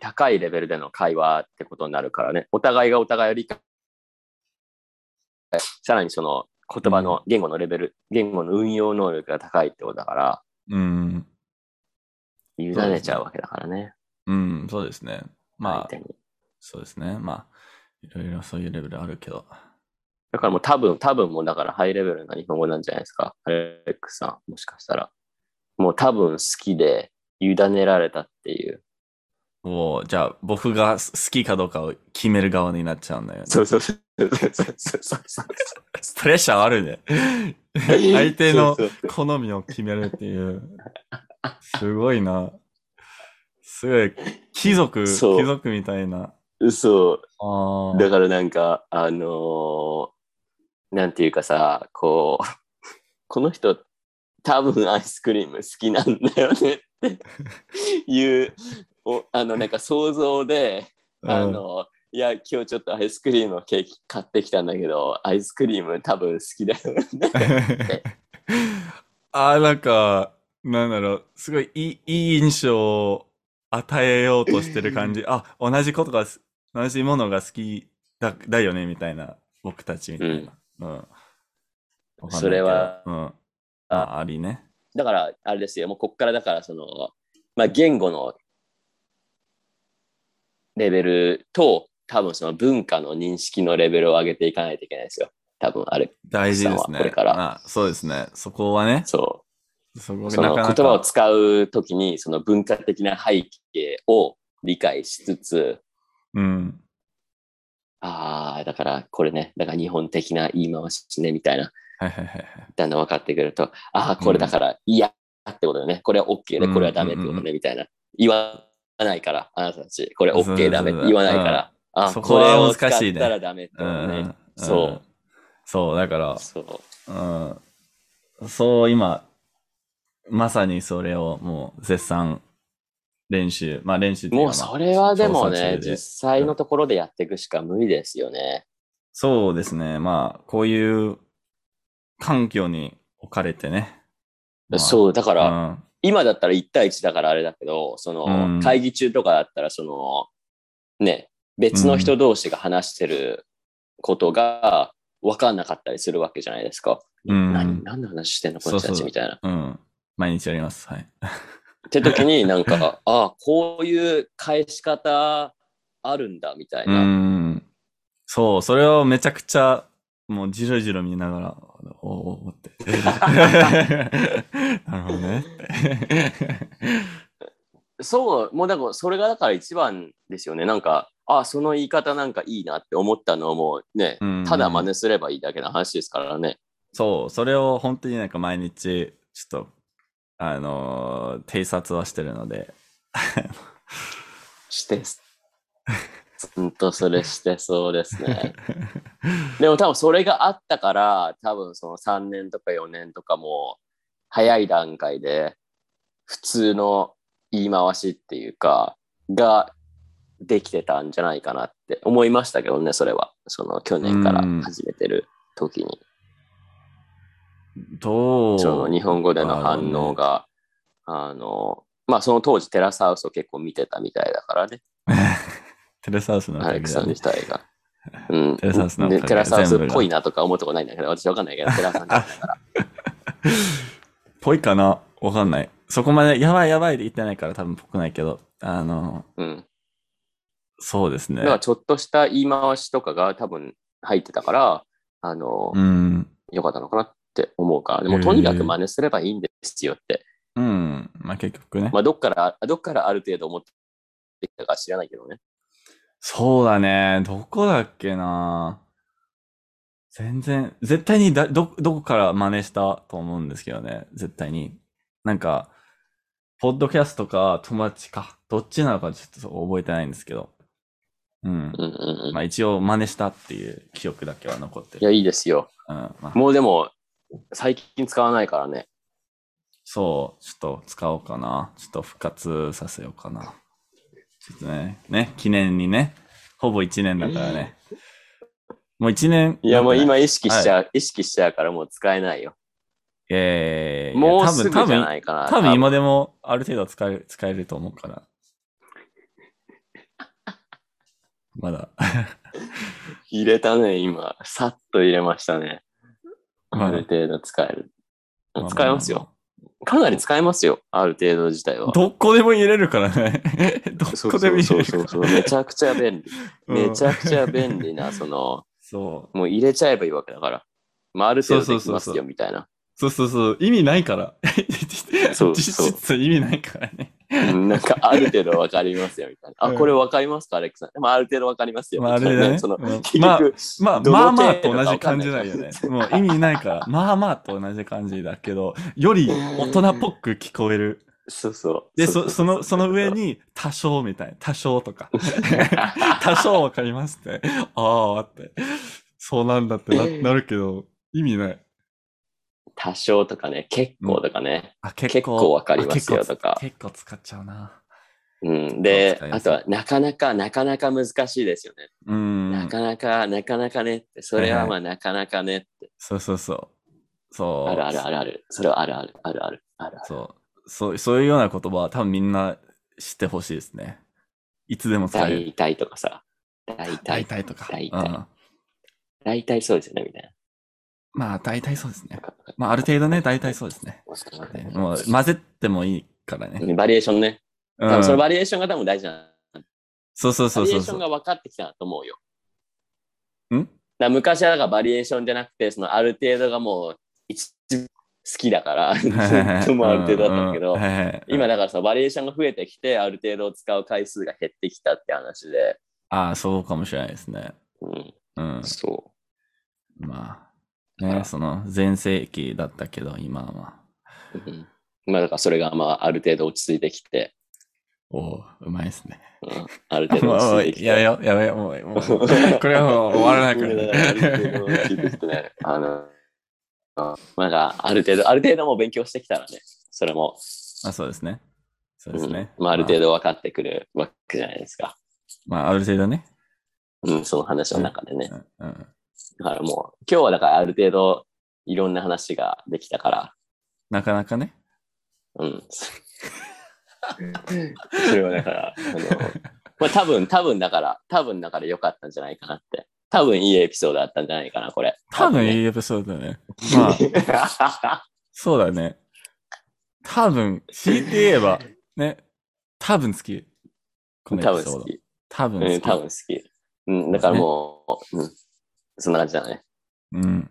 高いレベルでの会話ってことになるからね。お互いがお互いを理解。さらにその言葉の言語のレベル、言語の運用能力が高いってことだから、うん。委ねちゃうわけだからね。うん、そうですね。まあ。そうですね。まあ、いろいろそういうレベルあるけど。だからもう多分、多分もうだからハイレベルな日本語なんじゃないですか。アレックスさん、もしかしたら。もう多分好きで委ねられたっていう。もう、じゃあ、僕が好きかどうかを決める側になっちゃうんだよね。そうそうそうそうそうそう。プレッシャーあるね。相手の好みを決めるっていう。すごいな。すごい、貴族、貴族みたいな。そう。だからなんか、あのーなんていうかさ、こう、この人、多分アイスクリーム好きなんだよねっていう、おあの、なんか想像で、あの、いや、今日ちょっとアイスクリームのケーキ買ってきたんだけど、アイスクリーム多分好きだよね。あーなんか、なんだろう、すごいいいいい印象を与えようとしてる感じ。あ、同じことがす、同じものが好きだだよね、みたいな、僕たちみたいな。うん。わかんそれはうん。あ、ありね。だから、あれですよ、もうこっからだから、その、まあ、言語のレベルと、多分その文化の認識のレベルを上げていかないといけないですよ。多分あれ。大事ですね。これからまあ、そうですね。そこはね。そそこう。その言葉を使うときに、その文化的な背景を理解しつつ、うん。ああ、だからこれね、だから日本的な言い回しね、みたいな、はいはいはいはい。だんだん分かってくると、ああ、これだから嫌ってことだよね。これは OK で、これはダメってことね、みたいな。言わないから、あなたたち、これ OK ダメって言わないから、あそこれを使難しいねったらダメってことね。うんそう。そう、だから、そう。うん、そう今、まさにそれをもう絶賛練習、まあ練習っていうかもうそれはでもね、実際のところでやっていくしか無理ですよね。そうですね。まあ、こういう環境に置かれてね。まあそう、だかうら、ん。今だったら1対1だからあれだけど、その、うん会議中とかだったら、その、ね、別の人同士が話してることが分かんなかったりするわけじゃないですか。うん何、何の話してんのこの人たそうそうちみたいな。うん。毎日やります。はい。って時になんか、ああ、こういう返し方あるんだみたいうな。ん。そう、それをめちゃくちゃ、もうじろじろ見ながら、おおおって。なるほどね。そう、もうだからそれがだから一番ですよね。なんか、ああ、その言い方なんかいいなって思ったのをもうね、うんただ真似すればいいだけの話ですからね。そう、それを本当になんか毎日、ちょっと、あのー偵察はしてるので。して、ほんとそれしてそうですね。でも多分それがあったから、多分その3年とか4年とかも早い段階で普通の言い回しっていうか、ができてたんじゃないかなって思いましたけどね、それは。その去年から始めてる時に。どうその日本語での反応が、あの、まあその当時テラスハウスを結構見てたみたいだからね。テレサウスのおアレクさん自体が。うん、テラスハウスのおかげでテラスハウスっぽいなとか思うとこないんだけど、私わかんないけど、テラスハウスだから。ぽいかな？わかんない。そこまで、やばいやばいって言ってないから多分ぽくないけど、あの、うん。そうですねだ。からちょっとした言い回しとかが多分入ってたから、あの、うん。よかったのかなって思うから、でもとにかく真似すればいいんですよって。うん。まあ結局ね。まあどっから、どっからある程度思ってきたか知らないけどね。そうだね。どこだっけな全然、絶対にだ、ど、どこから真似したと思うんですけどね。絶対に。なんか、ポッドキャストか友達か。どっちなのかちょっと覚えてないんですけど。うん。うんうんうん。まあ一応真似したっていう記憶だけは残っていや、る。いいですよ。うん。まあ、もうでも、最近使わないからね。そう、ちょっと使おうかな。ちょっと復活させようかな。ちょっとね、ね、記念にね。ほぼ1年だからね。もう1年。いや、もう今意識しちう。ゃう、意識しちゃうからもう使えないよ。えー、もう多分、多すぐじゃな分、いかな。多分今で。でもある程度使える、使えると思うから。まだ。入れたね、今。さっと入れましたね。まあある程度使える。まあ使えますよ。。かなり使えますよ。ある程度自体は。どこでも入れるからね。どそうこでも入れる。そうそうそう。めちゃくちゃ便利。うんめちゃくちゃ便利な、その、そう。もう入れちゃえばいいわけだから。まあ、ある程度できそうそうそうそうますよ、みたいな。そうそうそう。意味ないから。そう実質意味ないからね。うんなんか、ある程度わかりますよ、みたいな。あ、うんこれわかりますか、アレックさん。でも、ある程度わかりますよ、みまあたいなね。あねその、うん結まあ局、まあ、まあまあと同じ感じだよね。もう意味ないから、まあまあと同じ感じだけど、より大人っぽく聞こえる。そうそう。で、うそ、その、その上に、多少みたいな。多少とか。多少わかりますって。ああ、って。そうなんだってななるけど、意味ない。多少とかね、結構とかね。あ、結構わかりますよあ結構とか結構使っちゃうな。うん、であとは、なかなか、なかなか難しいですよね。うん。なかなか、なかなかねって、それははいまあ、なかなかねって。そうそうそう。そう。あるあるあるある。それはあるある、あるある、ある。そう。そう、そういうような言葉は多分みんな知ってほしいですね。いつでも使える。大体とかさ、大大体、体とか。大体うん大体そうですよね、みたいまあ、大体そうですね。な。まあ、ある程度ね、大体そうですね。ねもう、混ぜてもいいからね。バリエーションね。うん多分そのバリエーションが多分大事な。そうそうバそうそうそう。リエーションが分かってきたなと思うよ。ん？だ昔はだからバリエーションじゃなくて、そのある程度がもう一番好きだから、ずっともうある程度だったんだけど今だからそのバリエーションが増えてきて、ある程度使う回数が減ってきたって話で、ああ、そうかもしれないですね。うん、うん。そまあ、ね、その、前世紀だったけど、今は。う。うんまあだからそれがまあある程度落ち着いてきて、おおうまいですね。うん、ある程度落ち着いてきて。やめよう、やめよう、もう、もう これはもう終わらな いかうんだからある程度落ち着いてきてねあの、あまあある程度、ある程度もう勉強してきたらね、それも、あ、そうですね。そうですね。うんまあある程度分かってくるわけじゃないですか。まあ、ある程度ね。うん、その話の中でね。うんうん。だからもう、今日はだからある程度いろんな話ができたから、なかなかね。うん。それはだから、あの、まあ多分、多分だから、多分だから良かったんじゃないかなって。多分いいエピソードだったんじゃないかな、これ。多分いねいエピソードだね。まあ、そうだね。多分、強いて言えば、ね、多分好き。このエピソード。多分好き。うん、多分好き。多分好き。うん、だからもう、うん、そんな感じだね。うん。